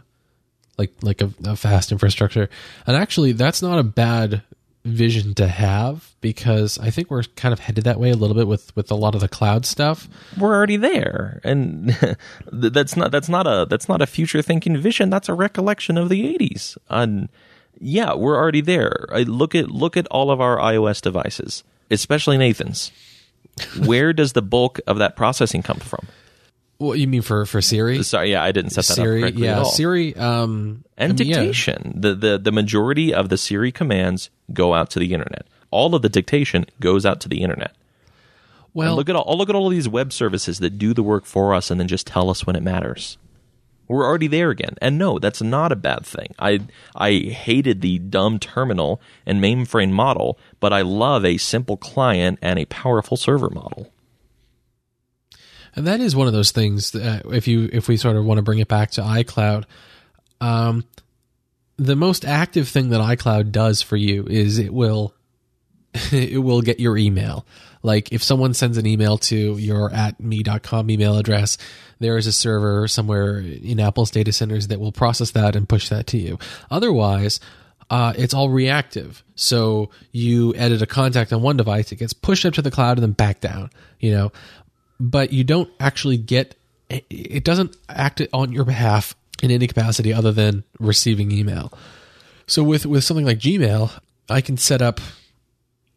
like like a, a fast infrastructure. And actually, that's not a bad vision to have because I think we're kind of headed that way a little bit with with a lot of the cloud stuff. We're already there, and that's not that's not a that's not a future thinking vision. That's a recollection of the '80s. And yeah, we're already there. I look at look at all of our iOS devices, especially Nathan's. Where does the bulk of that processing come from? What you mean for for Siri? Sorry, yeah, I didn't set that Siri, up correctly yeah, at all. Siri, um, and I mean, yeah. dictation. The, the the majority of the Siri commands go out to the internet. All of the dictation goes out to the internet. Well, and look at all look at all of these web services that do the work for us and then just tell us when it matters. We're already there again. And no, that's not a bad thing. I I hated the dumb terminal and mainframe model, but I love a simple client and a powerful server model. And that is one of those things that if you if we sort of want to bring it back to iCloud, um, the most active thing that iCloud does for you is it will it will get your email. Like if someone sends an email to your at me.com email address, there is a server somewhere in Apple's data centers that will process that and push that to you. Otherwise, uh, it's all reactive. So you edit a contact on one device, it gets pushed up to the cloud and then back down. You know, but you don't actually get it doesn't act on your behalf in any capacity other than receiving email. So with with something like Gmail, I can set up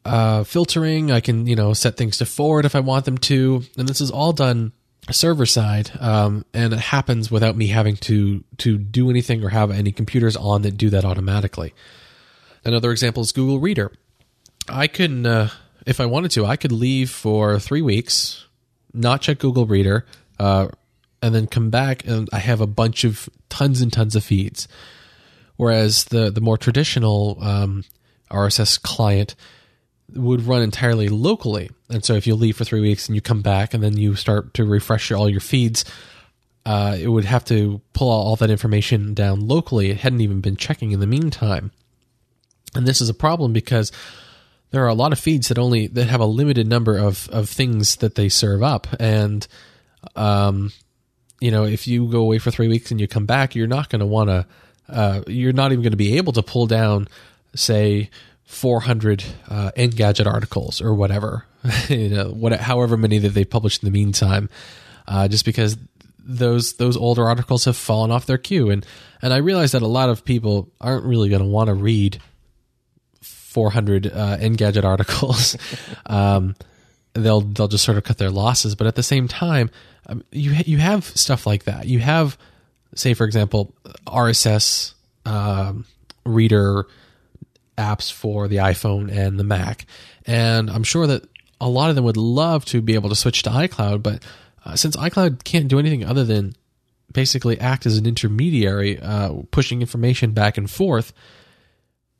uh, filtering. I can you know set things to forward if I want them to, and this is all done server side, um, and it happens without me having to to do anything or have any computers on that do that automatically. Another example is Google Reader. I can, uh, if I wanted to, I could leave for three weeks, not check Google Reader, uh, and then come back and I have a bunch of tons and tons of feeds. Whereas the the more traditional um, RSS client would run entirely locally, and so if you leave for three weeks and you come back and then you start to refresh all your feeds, uh, it would have to pull all that information down locally. It hadn't even been checking in the meantime, and this is a problem because there are a lot of feeds that only that have a limited number of of things that they serve up. And um you know if you go away for 3 weeks and you come back you're not going to want to uh you're not even going to be able to pull down say 400 uh, Engadget articles or whatever, you know, what, however many that they published in the meantime, uh, just because those those older articles have fallen off their queue, and and I realize that a lot of people aren't really going to want to read 400 uh, Engadget articles. um, they'll they'll just sort of cut their losses. But at the same time, um, you ha- you have stuff like that. You have, say, for example, RSS um, reader apps for the iPhone and the Mac, and I'm sure that a lot of them would love to be able to switch to iCloud, but uh, since iCloud can't do anything other than basically act as an intermediary, uh, pushing information back and forth,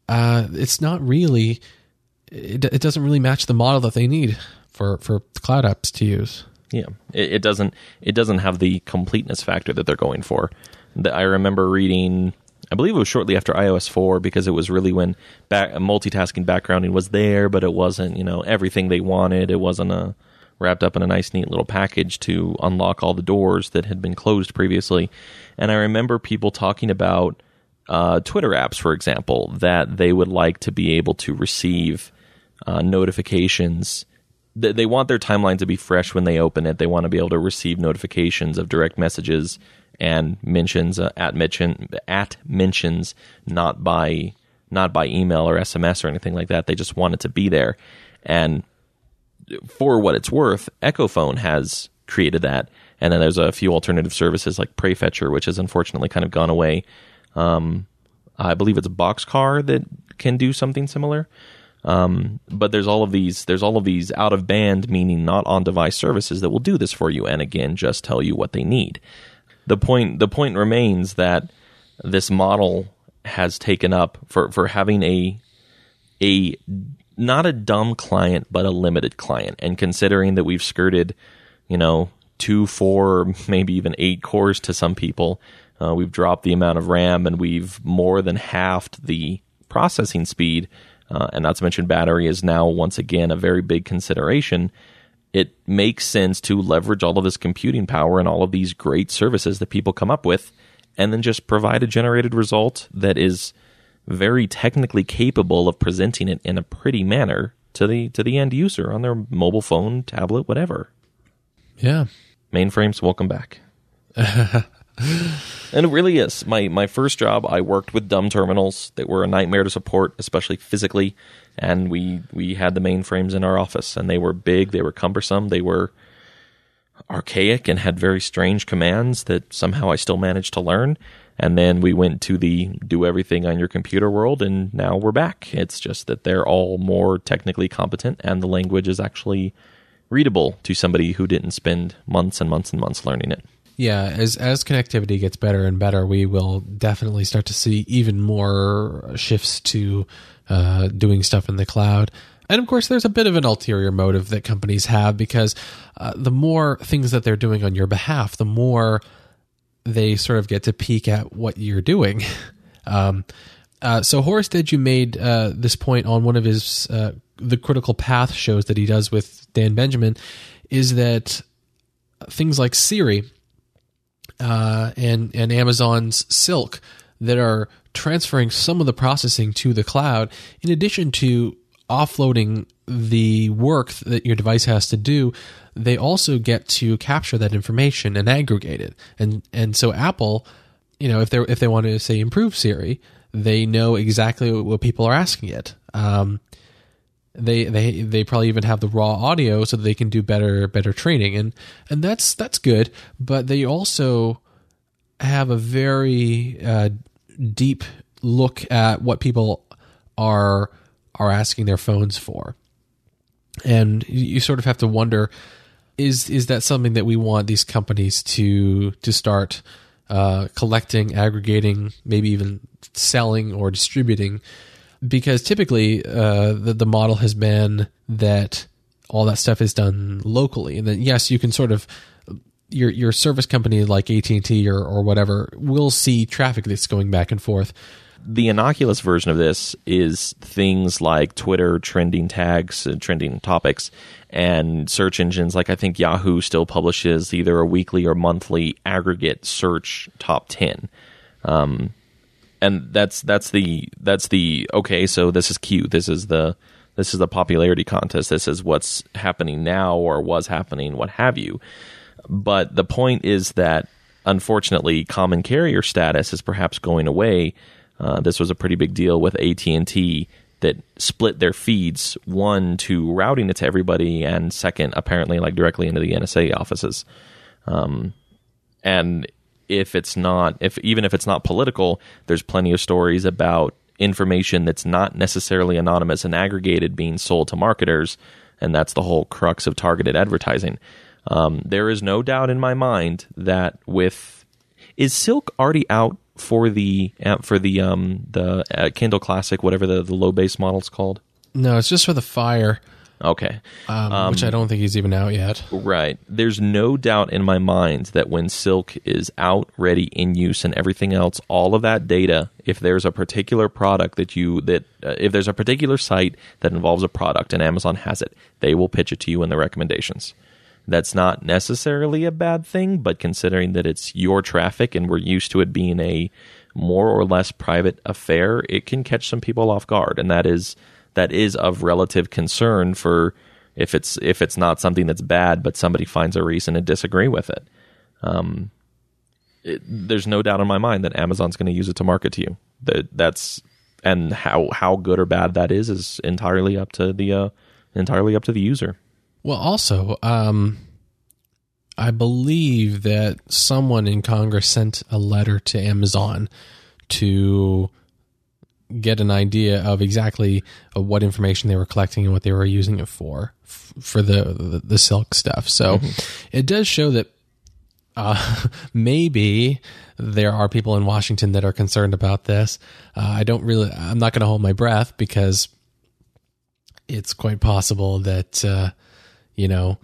uh, it's not really. It, it doesn't really match the model that they need for for cloud apps to use. Yeah, it, it doesn't. It doesn't have the completeness factor that they're going for. That I remember reading. I believe it was shortly after iOS four because it was really when back, multitasking backgrounding was there, but it wasn't you know everything they wanted. It wasn't a wrapped up in a nice, neat little package to unlock all the doors that had been closed previously. And I remember people talking about uh, Twitter apps, for example, that they would like to be able to receive uh, notifications. They want their timeline to be fresh when they open it. They want to be able to receive notifications of direct messages and mentions uh, at mention at mentions, not by not by email or SMS or anything like that. They just want it to be there. And for what it's worth, Echofon has created that. And then there's a few alternative services like Prayfetcher, which has unfortunately kind of gone away. Um, I believe it's Boxcar that can do something similar. Um, but there's all of these there's all of these out of band, meaning not on device services that will do this for you, and again, just tell you what they need. The point the point remains that this model has taken up for for having a a not a dumb client, but a limited client. And considering that we've skirted, you know, two, four, maybe even eight cores to some people, uh, we've dropped the amount of RAM and we've more than halved the processing speed. Uh, and not to mention battery is now once again a very big consideration. It makes sense to leverage all of this computing power and all of these great services that people come up with, and then just provide a generated result that is very technically capable of presenting it in a pretty manner to the to the end user on their mobile phone, tablet, whatever. Yeah. Mainframes, welcome back. and it really is. My my first job, I worked with dumb terminals that were a nightmare to support, especially physically. And we we had the mainframes in our office, and they were big, they were cumbersome, they were archaic, and had very strange commands that somehow I still managed to learn. And then we went to the do everything on your computer world, and now we're back. It's just that they're all more technically competent, and the language is actually readable to somebody who didn't spend months and months and months learning it. Yeah, as as connectivity gets better and better, we will definitely start to see even more shifts to uh, doing stuff in the cloud. And of course, there's a bit of an ulterior motive that companies have because uh, the more things that they're doing on your behalf, the more they sort of get to peek at what you're doing. Um, uh, so Horace Dediu made uh, this point on one of his uh, the critical path shows that he does with Dan Benjamin, is that things like Siri uh, and and Amazon's Silk that are transferring some of the processing to the cloud, in addition to offloading the work that your device has to do, they also get to capture that information and aggregate it. And and so Apple, you know, if they if they want to say improve Siri, they know exactly what people are asking it. Um, they they they probably even have the raw audio so they can do better better training and and that's that's good. But they also have a very uh, deep look at what people are are asking their phones for, and you sort of have to wonder is is that something that we want these companies to to start uh, collecting, aggregating, maybe even selling or distributing? Because typically, uh, the the model has been that all that stuff is done locally, and then yes, you can sort of your your service company like AT and T or or whatever will see traffic that's going back and forth. The innocuous version of this is things like Twitter trending tags and trending topics and search engines like I think Yahoo still publishes either a weekly or monthly aggregate search top 10. Um, and that's that's the that's the okay, so this is cute. This is the this is the popularity contest. This is what's happening now or was happening, what have you. But the point is that unfortunately common carrier status is perhaps going away. Uh, this was a pretty big deal with AT&T that split their feeds one to routing it to everybody and second apparently like directly into the NSA offices um, and if it's not if even if it's not political there's plenty of stories about information that's not necessarily anonymous and aggregated being sold to marketers and that's the whole crux of targeted advertising. Um, there is no doubt in my mind that with is silk already out for the uh, for the um the uh, kindle classic whatever the, the low base model's called? No, it's just for the fire, okay um, which I don't think he's even out yet. Right. There's no doubt in my mind that when Silk is out, ready, in use, and everything else, all of that data, if there's a particular product that you that uh, if there's a particular site that involves a product and Amazon has it, they will pitch it to you in the recommendations. That's not necessarily a bad thing, but considering that it's your traffic and we're used to it being a more or less private affair, it can catch some people off guard, and that is that is of relative concern for if it's if it's not something that's bad, but somebody finds a reason to disagree with it. Um, it there's no doubt in my mind that Amazon's going to use it to market to you. That that's and how how good or bad that is is entirely up to the uh, entirely up to the user. Well, also, um, I believe that someone in Congress sent a letter to Amazon to get an idea of exactly uh, what information they were collecting and what they were using it for for the the, the silk stuff. So it does show that uh, maybe there are people in Washington that are concerned about this. Uh, I don't really. I'm not going to hold my breath because it's quite possible that uh, you know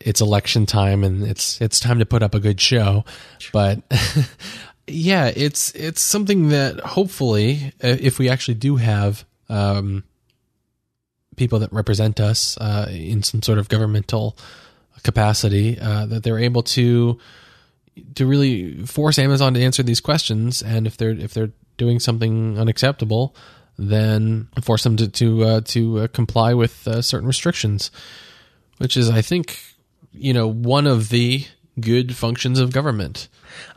it's election time and it's it's time to put up a good show. But yeah, it's it's something that hopefully, uh, if we actually do have um, people that represent us uh, in some sort of governmental capacity, uh, that they're able to to really force Amazon to answer these questions, and if they're if they're doing something unacceptable, then force them to to uh, to uh, comply with uh, certain restrictions, which is, I think, you know, one of the good functions of government.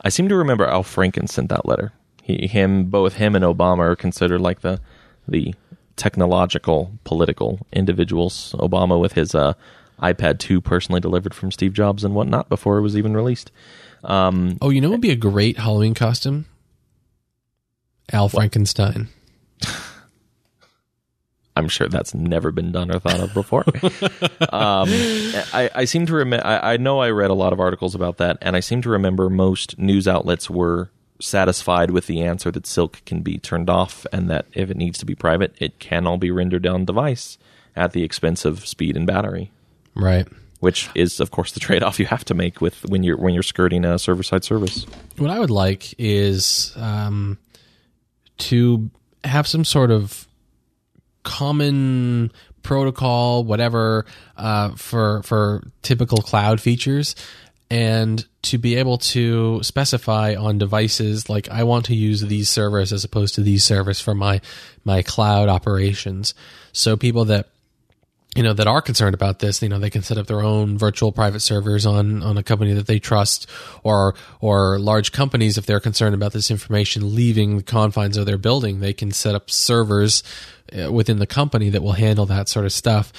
I seem to remember Al Franken sent that letter. He, him, both him and Obama are considered like the the technological, political individuals. Obama with his uh, iPad 2 personally delivered from Steve Jobs and whatnot before it was even released. Um, Oh, you know, what would be a great Halloween costume. Al Frankenstein. I'm sure that's never been done or thought of before. um, I, I seem to remember. I, I know I read a lot of articles about that, and I seem to remember most news outlets were satisfied with the answer that Silk can be turned off, and that if it needs to be private, it can all be rendered on device at the expense of speed and battery, Right. which is, of course, the trade off you have to make with when you're when you're skirting a server side service. What I would like is um, to have some sort of common protocol, whatever, uh, for for typical cloud features, and to be able to specify on devices like I want to use these servers as opposed to these servers for my my cloud operations. So people that you know that are concerned about this you know they can set up their own virtual private servers on on a company that they trust or or large companies if they're concerned about this information leaving the confines of their building they can set up servers uh, within the company that will handle that sort of stuff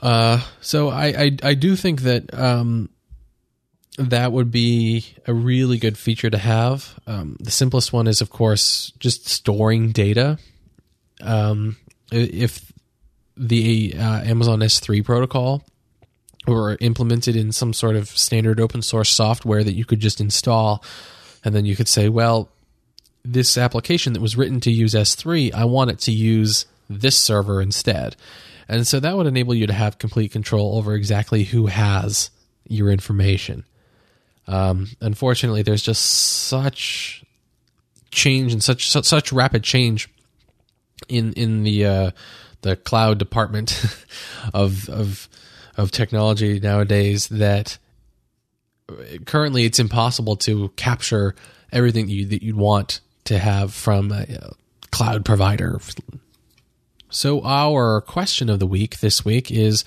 uh so i i, I do think that um that would be a really good feature to have. Um, the simplest one is, of course, just storing data. Um, if the uh, Amazon S3 protocol were implemented in some sort of standard open source software that you could just install, and then you could say, well, this application that was written to use S3, I want it to use this server instead. And so that would enable you to have complete control over exactly who has your information. Um, unfortunately, there's just such change and such such, rapid change in in the uh, the cloud department of of of technology nowadays that currently it's impossible to capture everything you that you'd want to have from a, uh cloud provider. So our question of the week this week is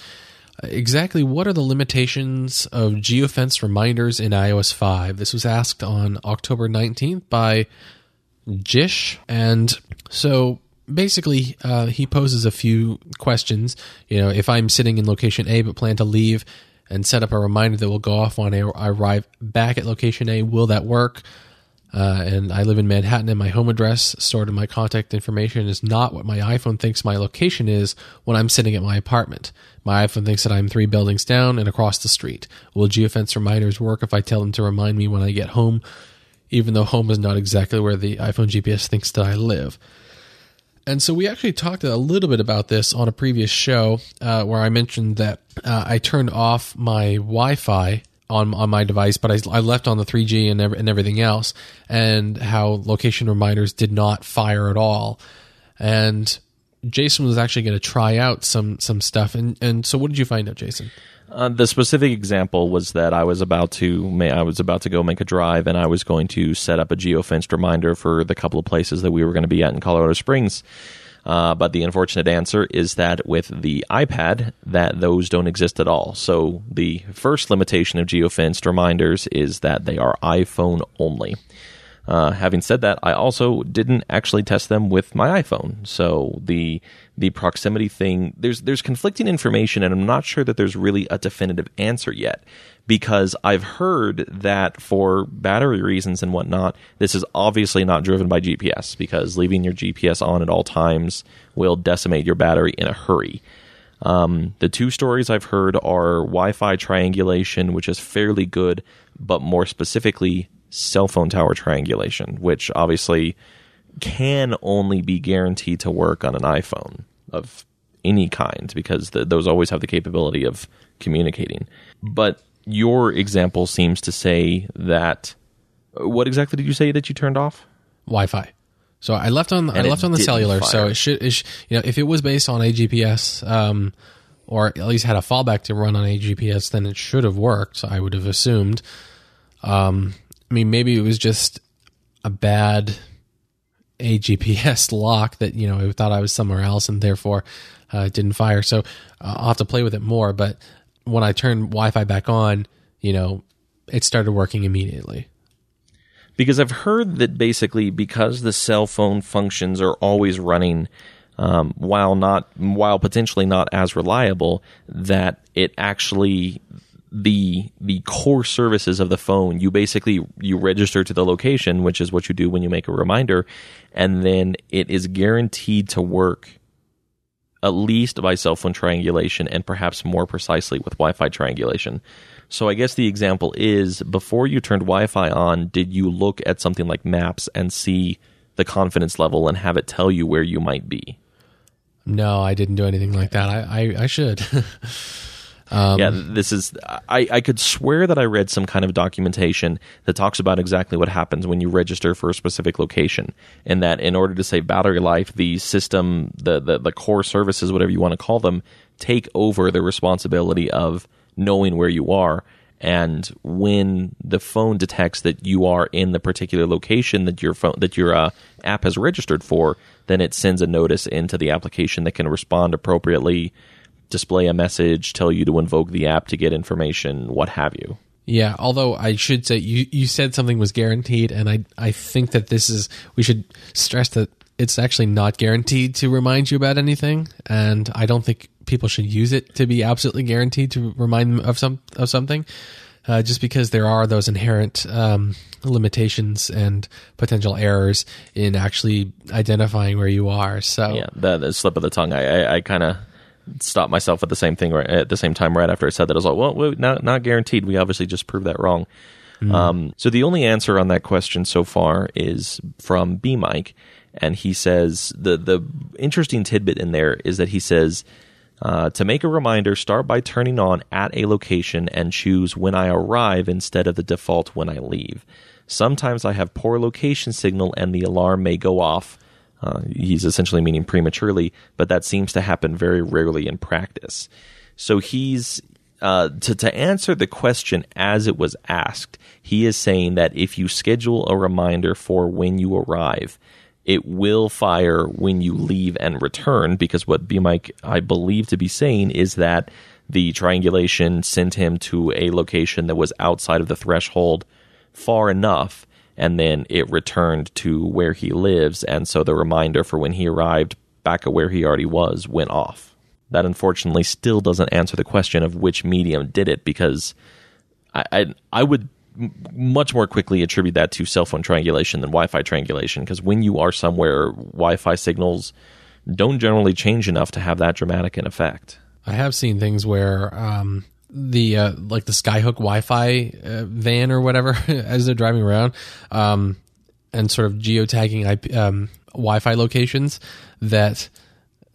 exactly what are the limitations of geofence reminders in iOS 5? This was asked on October 19th by Jish. And so basically, uh, he poses a few questions. You know, if I'm sitting in location A but plan to leave and set up a reminder that will go off when I arrive back at location A, will that work? Uh, and I live in Manhattan, and my home address stored in my contact information is not what my iPhone thinks my location is when I'm sitting at my apartment. My iPhone thinks that I'm three buildings down and across the street. Will geofence reminders work if I tell them to remind me when I get home, even though home is not exactly where the iPhone GPS thinks that I live? And so we actually talked a little bit about this on a previous show uh, where I mentioned that uh, I turned off my Wi Fi on on my device, but I, I left on the 3G and and everything else, and how location reminders did not fire at all. And Jason was actually going to try out some some stuff, and and so what did you find out, Jason? Uh, the specific example was that I was about to I was about to go make a drive, and I was going to set up a geofenced reminder for the couple of places that we were going to be at in Colorado Springs. Uh, but the unfortunate answer is that with the iPad, that those don't exist at all. So the first limitation of geofenced reminders is that they are iPhone only. Uh, having said that, I also didn't actually test them with my iPhone. So the the proximity thing there's there's conflicting information, and I'm not sure that there's really a definitive answer yet. Because I've heard that for battery reasons and whatnot, this is obviously not driven by GPS. Because leaving your GPS on at all times will decimate your battery in a hurry. Um, the two stories I've heard are Wi-Fi triangulation, which is fairly good, but more specifically cell phone tower triangulation, which obviously can only be guaranteed to work on an iPhone of any kind because the, those always have the capability of communicating. But your example seems to say that. What exactly did you say that you turned off? Wi-Fi. So I left on And I left on the cellular. fire. So it should, it sh you know if it was based on a GPS um, or at least had a fallback to run on a GPS, then it should have worked. I would have assumed. Um, I mean, maybe it was just a bad a GPS lock that you know it thought I was somewhere else and therefore uh, it didn't fire. So uh, I'll have to play with it more. But when I turned Wi-Fi back on, you know, it started working immediately. because I've heard that basically because the cell phone functions are always running, um, while not while potentially not as reliable, that it actually the the core services of the phone you basically you register to the location, which is what you do when you make a reminder, and then it is guaranteed to work at least by cell phone triangulation and perhaps more precisely with Wi-Fi triangulation. So I guess the example is before you turned Wi-Fi on, did you look at something like maps and see the confidence level and have it tell you where you might be? No, I didn't do anything like that. I I, I should. yeah, this is. I, I could swear that I read some kind of documentation that talks about exactly what happens when you register for a specific location, and that in order to save battery life, the system, the the, the core services, whatever you want to call them, take over the responsibility of knowing where you are. And when the phone detects that you are in the particular location that your phone that your uh, app has registered for, then it sends a notice into the application that can respond appropriately display a message, tell you to invoke the app to get information, what have you. Yeah, although I should say you, you said something was guaranteed, and I I think that this is we should stress that it's actually not guaranteed to remind you about anything, and I don't think people should use it to be absolutely guaranteed to remind them of some of something, uh, just because there are those inherent um, limitations and potential errors in actually identifying where you are. So Yeah, the, the slip of the tongue. I I, I kind of stopped myself at the same thing right, at the same time right after I said that. I was like, well, not not guaranteed. We obviously just proved that wrong. Um, so the only answer on that question so far is from B Mike, and he says the the interesting tidbit in there is that he says. Uh, to make a reminder, start by turning on at a location and choose when I arrive instead of the default when I leave. Sometimes I have poor location signal and the alarm may go off. Uh, he's essentially meaning prematurely, but that seems to happen very rarely in practice. So he's uh, to to answer the question as it was asked. He is saying that if you schedule a reminder for when you arrive, it will fire when you leave and return. Because what B Mike I believe to be saying is that the triangulation sent him to a location that was outside of the threshold far enough and then it returned to where he lives and so the reminder for when he arrived back at where he already was went off. That unfortunately still doesn't answer the question of which medium did it because I I, I would much more quickly attribute that to cell phone triangulation than Wi-Fi triangulation because when you are somewhere, Wi-Fi signals don't generally change enough to have that dramatic an effect. I have seen things where um, the uh, like the Skyhook Wi-Fi uh, van or whatever, as they're driving around, um, and sort of geotagging IP, um, Wi-Fi locations that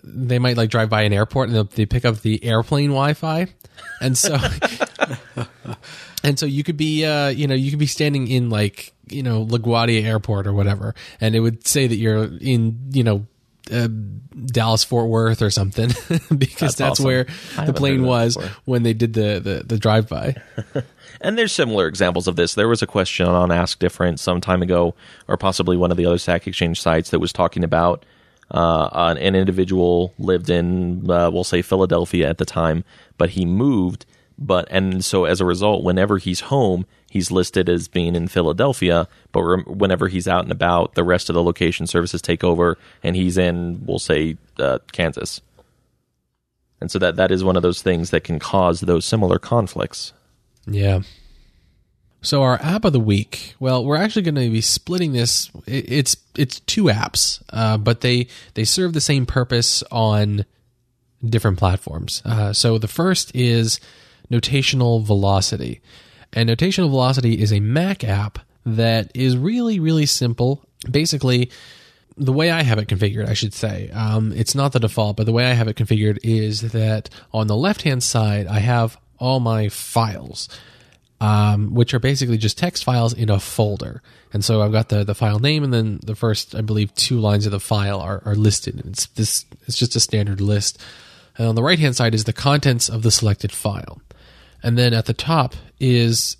they might like drive by an airport and they'll- pick up the airplane Wi-Fi, and so and so you could be uh, you know you could be standing in like you know LaGuardia Airport or whatever, and it would say that you're in you know. Uh, Dallas Fort Worth or something because That's that's, awesome. where I the plane heard of that was before. when they did the the, the drive by. And there's similar examples of this. There was a question on Ask Different some time ago, or possibly one of the other Stack Exchange sites that was talking about uh, an, an individual lived in, uh, we'll say Philadelphia at the time, but he moved. But and so as a result, whenever he's home, he's listed as being in Philadelphia. But whenever he's out and about, the rest of the location services take over, and he's in, we'll say, uh, Kansas. And so that that is one of those things that can cause those similar conflicts. Yeah. So our app of the week. Well, we're actually going to be splitting this. It's it's two apps, uh, but they they serve the same purpose on different platforms. Uh, so the first is Notational Velocity, and Notational Velocity is a Mac app that is really really simple. Basically, the way I have it configured, I should say, um, it's not the default, but the way I have it configured is that on the left hand side, I have all my files, um, which are basically just text files in a folder. And so I've got the, the file name, and then the first, I believe, two lines of the file are, are listed. It's this, it's just a standard list. And on the right hand side is the contents of the selected file. And then at the top is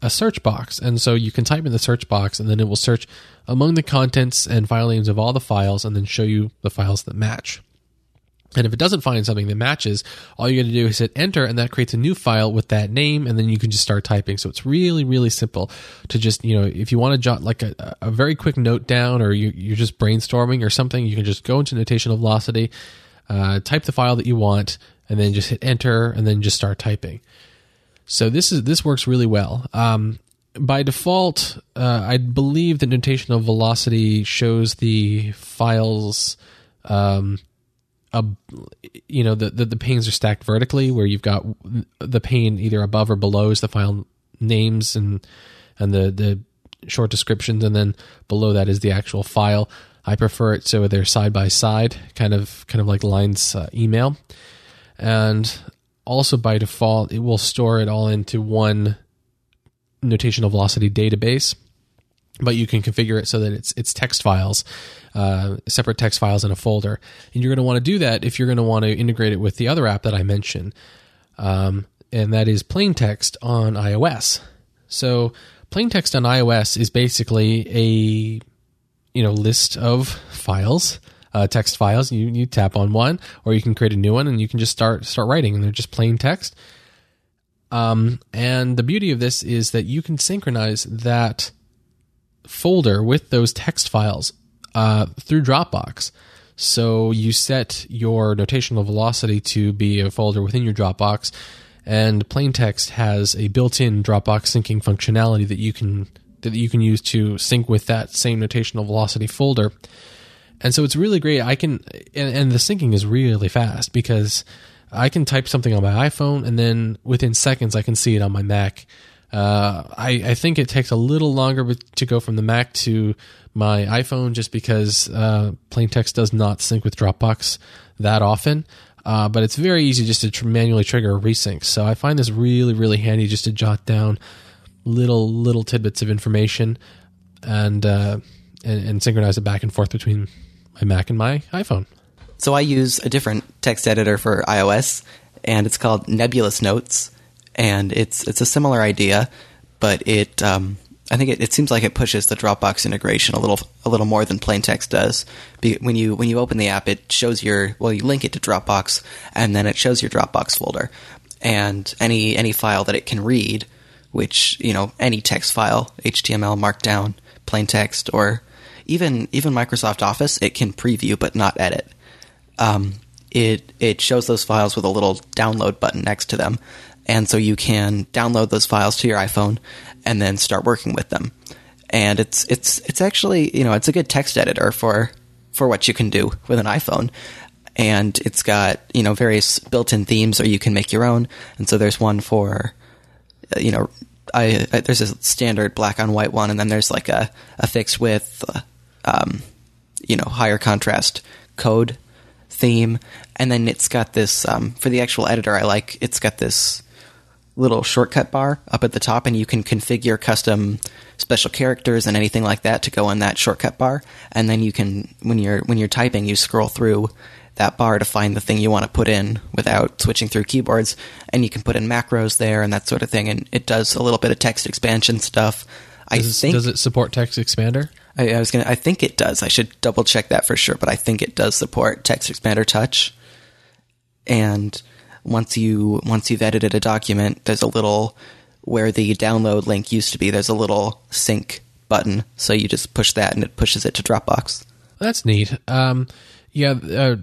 a search box. And so you can type in the search box and then it will search among the contents and file names of all the files and then show you the files that match. And if it doesn't find something that matches, all you got to do is hit enter and that creates a new file with that name and then you can just start typing. So it's really, really simple to just, you know, if you want to jot like a, a very quick note down or you, you're just brainstorming or something, you can just go into notational velocity, uh, type the file that you want and then just hit enter and then just start typing. So this is this works really well. Um, by default, uh, I believe that notational velocity shows the files, um, ab- you know, the, the the panes are stacked vertically, where you've got the pane either above or below is the file names and and the the short descriptions, and then below that is the actual file. I prefer it so they're side by side, kind of kind of like Lion's uh, email, and also by default it will store it all into one notational velocity database but you can configure it so that it's it's text files uh, separate text files in a folder. And you're going to want to do that if you're going to want to integrate it with the other app that i mentioned um, and that is plain text on ios. So plain text on ios is basically a you know list of files uh, text files you, you tap on one or you can create a new one and you can just start start writing and they're just plain text um, and the beauty of this is that you can synchronize that folder with those text files uh, through Dropbox. So you set your notational velocity to be a folder within your Dropbox, and plain text has a built-in Dropbox syncing functionality that you can that you can use to sync with that same notational velocity folder. And so it's really great. I can and, and the syncing is really fast because I can type something on my iPhone and then within seconds I can see it on my Mac. Uh, I, I think it takes a little longer to go from the Mac to my iPhone just because uh, plain text does not sync with Dropbox that often. Uh, but it's very easy just to tr- manually trigger a resync. So I find this really, really handy just to jot down little little tidbits of information and uh, and, and synchronize it back and forth between my Mac and my iPhone. So I use a different text editor for iOS, and it's called Nebulous Notes, and it's it's a similar idea, but it um, I think it, it seems like it pushes the Dropbox integration a little a little more than plain text does. When you when you open the app, it shows your well, you link it to Dropbox, and then it shows your Dropbox folder, and any any file that it can read, which you know any text file, HTML, Markdown, plain text, or even even Microsoft Office, it can preview but not edit. um, it it shows those files with a little download button next to them, and so you can download those files to your iPhone and then start working with them. And it's it's it's actually you know it's a good text editor for for what you can do with an iPhone. And it's got you know various built-in themes, or you can make your own. And so there's one for uh, you know I, I, there's a standard black on white one, and then there's like a, a fixed width, uh, um, you know, higher contrast code theme, and then it's got this um, for the actual editor. I like it's got this little shortcut bar up at the top, and you can configure custom special characters and anything like that to go in that shortcut bar. And then you can when you're when you're typing, you scroll through that bar to find the thing you want to put in without switching through keyboards. And you can put in macros there and that sort of thing. And it does a little bit of text expansion stuff. I Does, think does it support Text Expander? I, I was gonna. I think it does. I should double check that for sure, but I think it does support Text Expander Touch. And once you once you've edited a document, there's a little where the download link used to be. There's a little sync button, so you just push that and it pushes it to Dropbox. That's neat. Um, yeah, uh,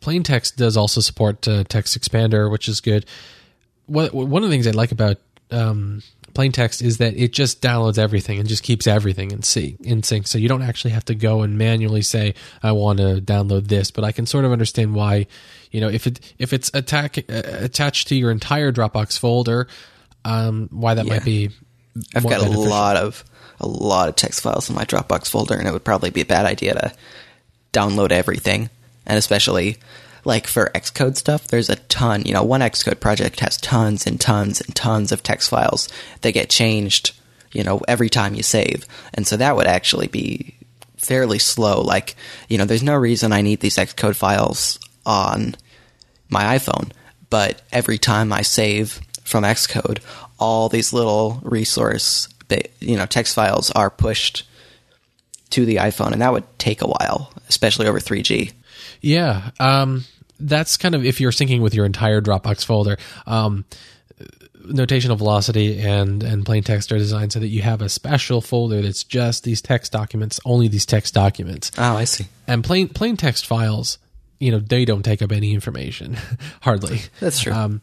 plain text does also support uh, text expander, which is good. What, one of the things I like about um, plain text is that it just downloads everything and just keeps everything in sync. In sync, so you don't actually have to go and manually say, "I want to download this." But I can sort of understand why, you know, if it if it's attack, uh, attached to your entire Dropbox folder, um, why that Yeah. might be. I've got a lot of a lot of text files in my Dropbox folder, and it would probably be a bad idea to download everything. And especially like for Xcode stuff, there's a ton. You know, one Xcode project has tons and tons and tons of text files that get changed. You know, every time you save, and so that would actually be fairly slow. Like, you know, there's no reason I need these Xcode files on my iPhone, but every time I save from Xcode, all these little resource, you know, text files are pushed to the iPhone, and that would take a while, especially over 3G. Yeah, um, that's kind of if you're syncing with your entire Dropbox folder. Um, notational velocity and and plain text are designed so that you have a special folder that's just these text documents, only these text documents. Oh, I see. And plain plain text files, you know, they don't take up any information, hardly. That's true. Um,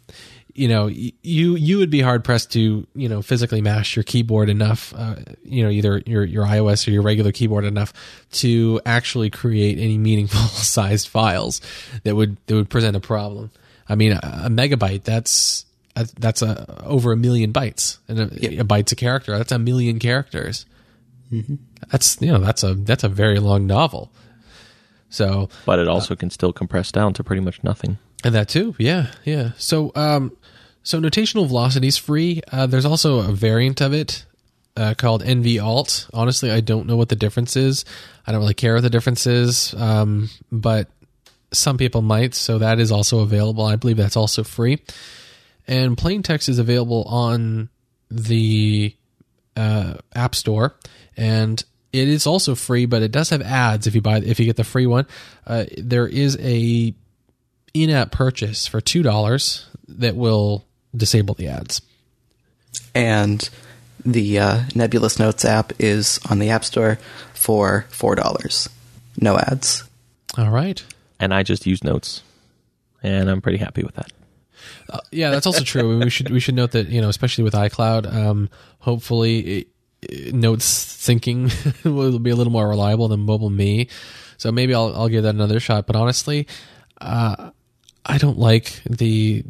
you know, you you would be hard pressed to you know physically mash your keyboard enough, uh, you know, either your your iOS or your regular keyboard enough to actually create any meaningful sized files that would that would present a problem. I mean, a, a megabyte that's that's a over a million bytes, and a, a byte's a character. That's a million characters. That's you know that's a that's a very long novel. So but it also can still compress down to pretty much nothing. and that too, yeah, yeah. So, um, so notational velocity is free. Uh, there's also a variant of it uh, called NV Alt. Honestly, I don't know what the difference is. I don't really care what the difference is, um, but some people might. So that is also available. I believe that's also free. And plain text is available on the uh, App Store, and it is also free, but it does have ads if you buy if you get the free one. Uh, there is a in-app purchase for two dollars that will disable the ads. And the uh, Nebulous Notes app is on the App Store for $4. No ads. All right. And I just use notes, and I'm pretty happy with that. Yeah, that's also true. I mean, we should we should note that you know, especially with iCloud, um, hopefully it, it- notes syncing will be a little more reliable than Mobile Me. So maybe I'll I'll give that another shot. But honestly, uh, I don't like the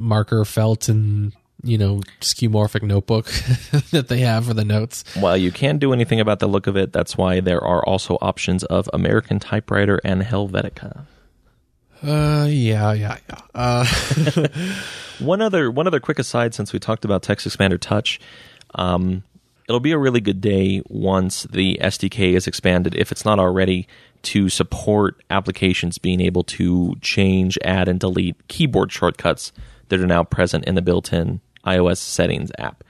marker felt and you know skeuomorphic notebook that they have for the notes. While you can't do anything about the look of it, that's why there are also options of American Typewriter and Helvetica. Uh, yeah, yeah, yeah. Uh, One other one other quick aside since we talked about Text Expander Touch, um, it'll be a really good day once the SDK is expanded, if it's not already, to support applications being able to change, add, and delete keyboard shortcuts that are now present in the built-in iOS settings app.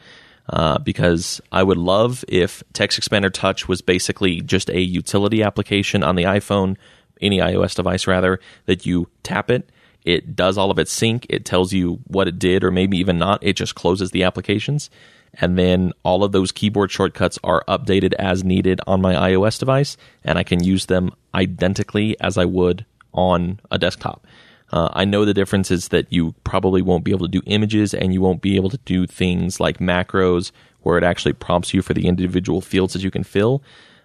Uh, because I would love if Text Expander Touch was basically just a utility application on the iPhone, any iOS device rather, that you tap it it does all of its sync. It tells you what it did, or maybe even not. It just closes the applications. And then all of those keyboard shortcuts are updated as needed on my iOS device, and I can use them identically as I would on a desktop. Uh, I know the difference is that you probably won't be able to do images and you won't be able to do things like macros where it actually prompts you for the individual fields that you can fill.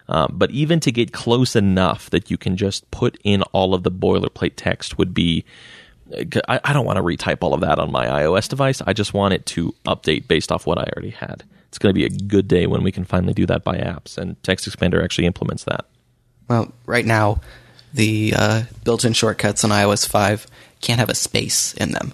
Uh, but even to get close enough that you can just put in all of the boilerplate text would be. I, I don't want to retype all of that on my iOS device. I just want it to update based off what I already had. It's going to be a good day when we can finally do that by apps, and Text Expander actually implements that. Well, right now, the uh, built-in shortcuts on iOS 5 can't have a space in them.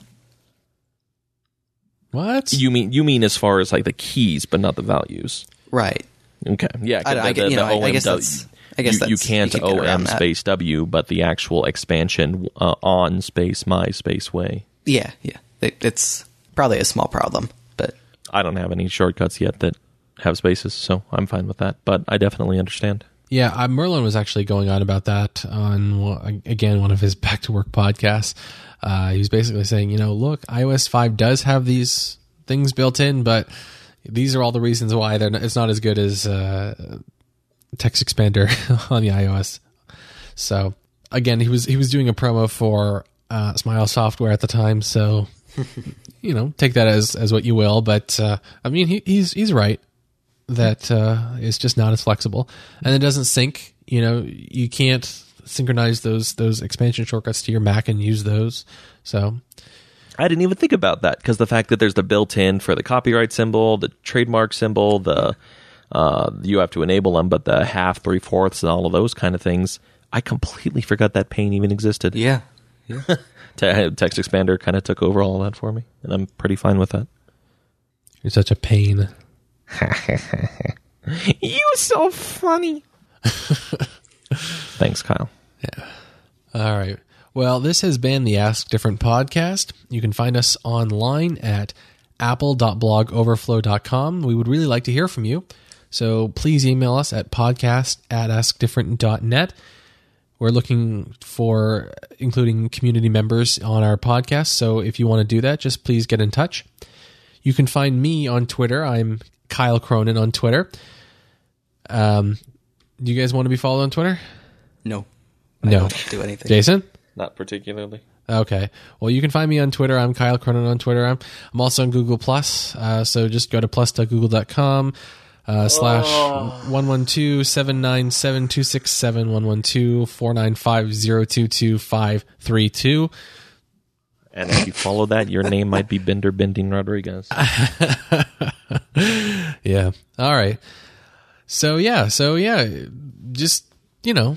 What? You mean you mean as far as like the keys, but not the values? Right. Okay, yeah. I- the, I the, you the know, I- I guess that's- I guess you, you can't you can get around OM that. space W, but the actual expansion uh, on space my space way. Yeah, yeah. It, it's probably a small problem, but I don't have any shortcuts yet that have spaces, so I'm fine with that. But I definitely understand. Yeah, uh, Merlin was actually going on about that on again one of his back to work podcasts. Uh, he was basically saying, you know, look, iOS five does have these things built in, but these are all the reasons why they're not, it's not as good as uh, Text Expander on the iOS. So again, he was he was doing a promo for uh, Smile Software at the time, so you know, take that as as what you will. But uh, I mean, he, he's he's right that uh, it's just not as flexible and it doesn't sync. You know, you can't synchronize those those expansion shortcuts to your Mac and use those. So I didn't even think about that because the fact that there's the built-in for the copyright symbol, the trademark symbol, the uh, you have to enable them, but the half, three fourths, and all of those kind of things, I completely forgot that pain even existed. yeah. Te- Text Expander kind of took over all of that for me, and I'm pretty fine with that. you're such a pain. You are so funny. Thanks, Kyle. Yeah. All right. Well, this has been the Ask Different podcast. You can find us online at apple.blogoverflow.com. We would really like to hear from you. So please email us at podcast at askdifferent.net. We're looking for including community members on our podcast. So if you want to do that, just please get in touch. You can find me on Twitter. I'm Kyle Cronin on Twitter. Um, do you guys want to be followed on Twitter? No. I No. don't do anything. Jason? Not particularly. Okay. Well, you can find me on Twitter. I'm Kyle Cronin on Twitter. I'm, I'm also on Google Plus. Uh, so just go to plus.google.com uh, slash 112-797-267 112-495-022532. And if you follow that, your name might be Bender Bending Rodriguez. Yeah. All right. So yeah. So yeah. Just, you know,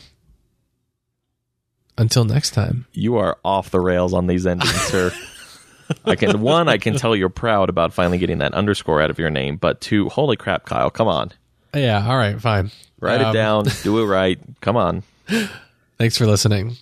until next time. You are off the rails on these endings, sir. I can one, I can tell you're proud about finally getting that underscore out of your name, but two, holy crap, Kyle, come on. Yeah. All right. Fine. Write Um, it down, do it right. Come on. Thanks for listening.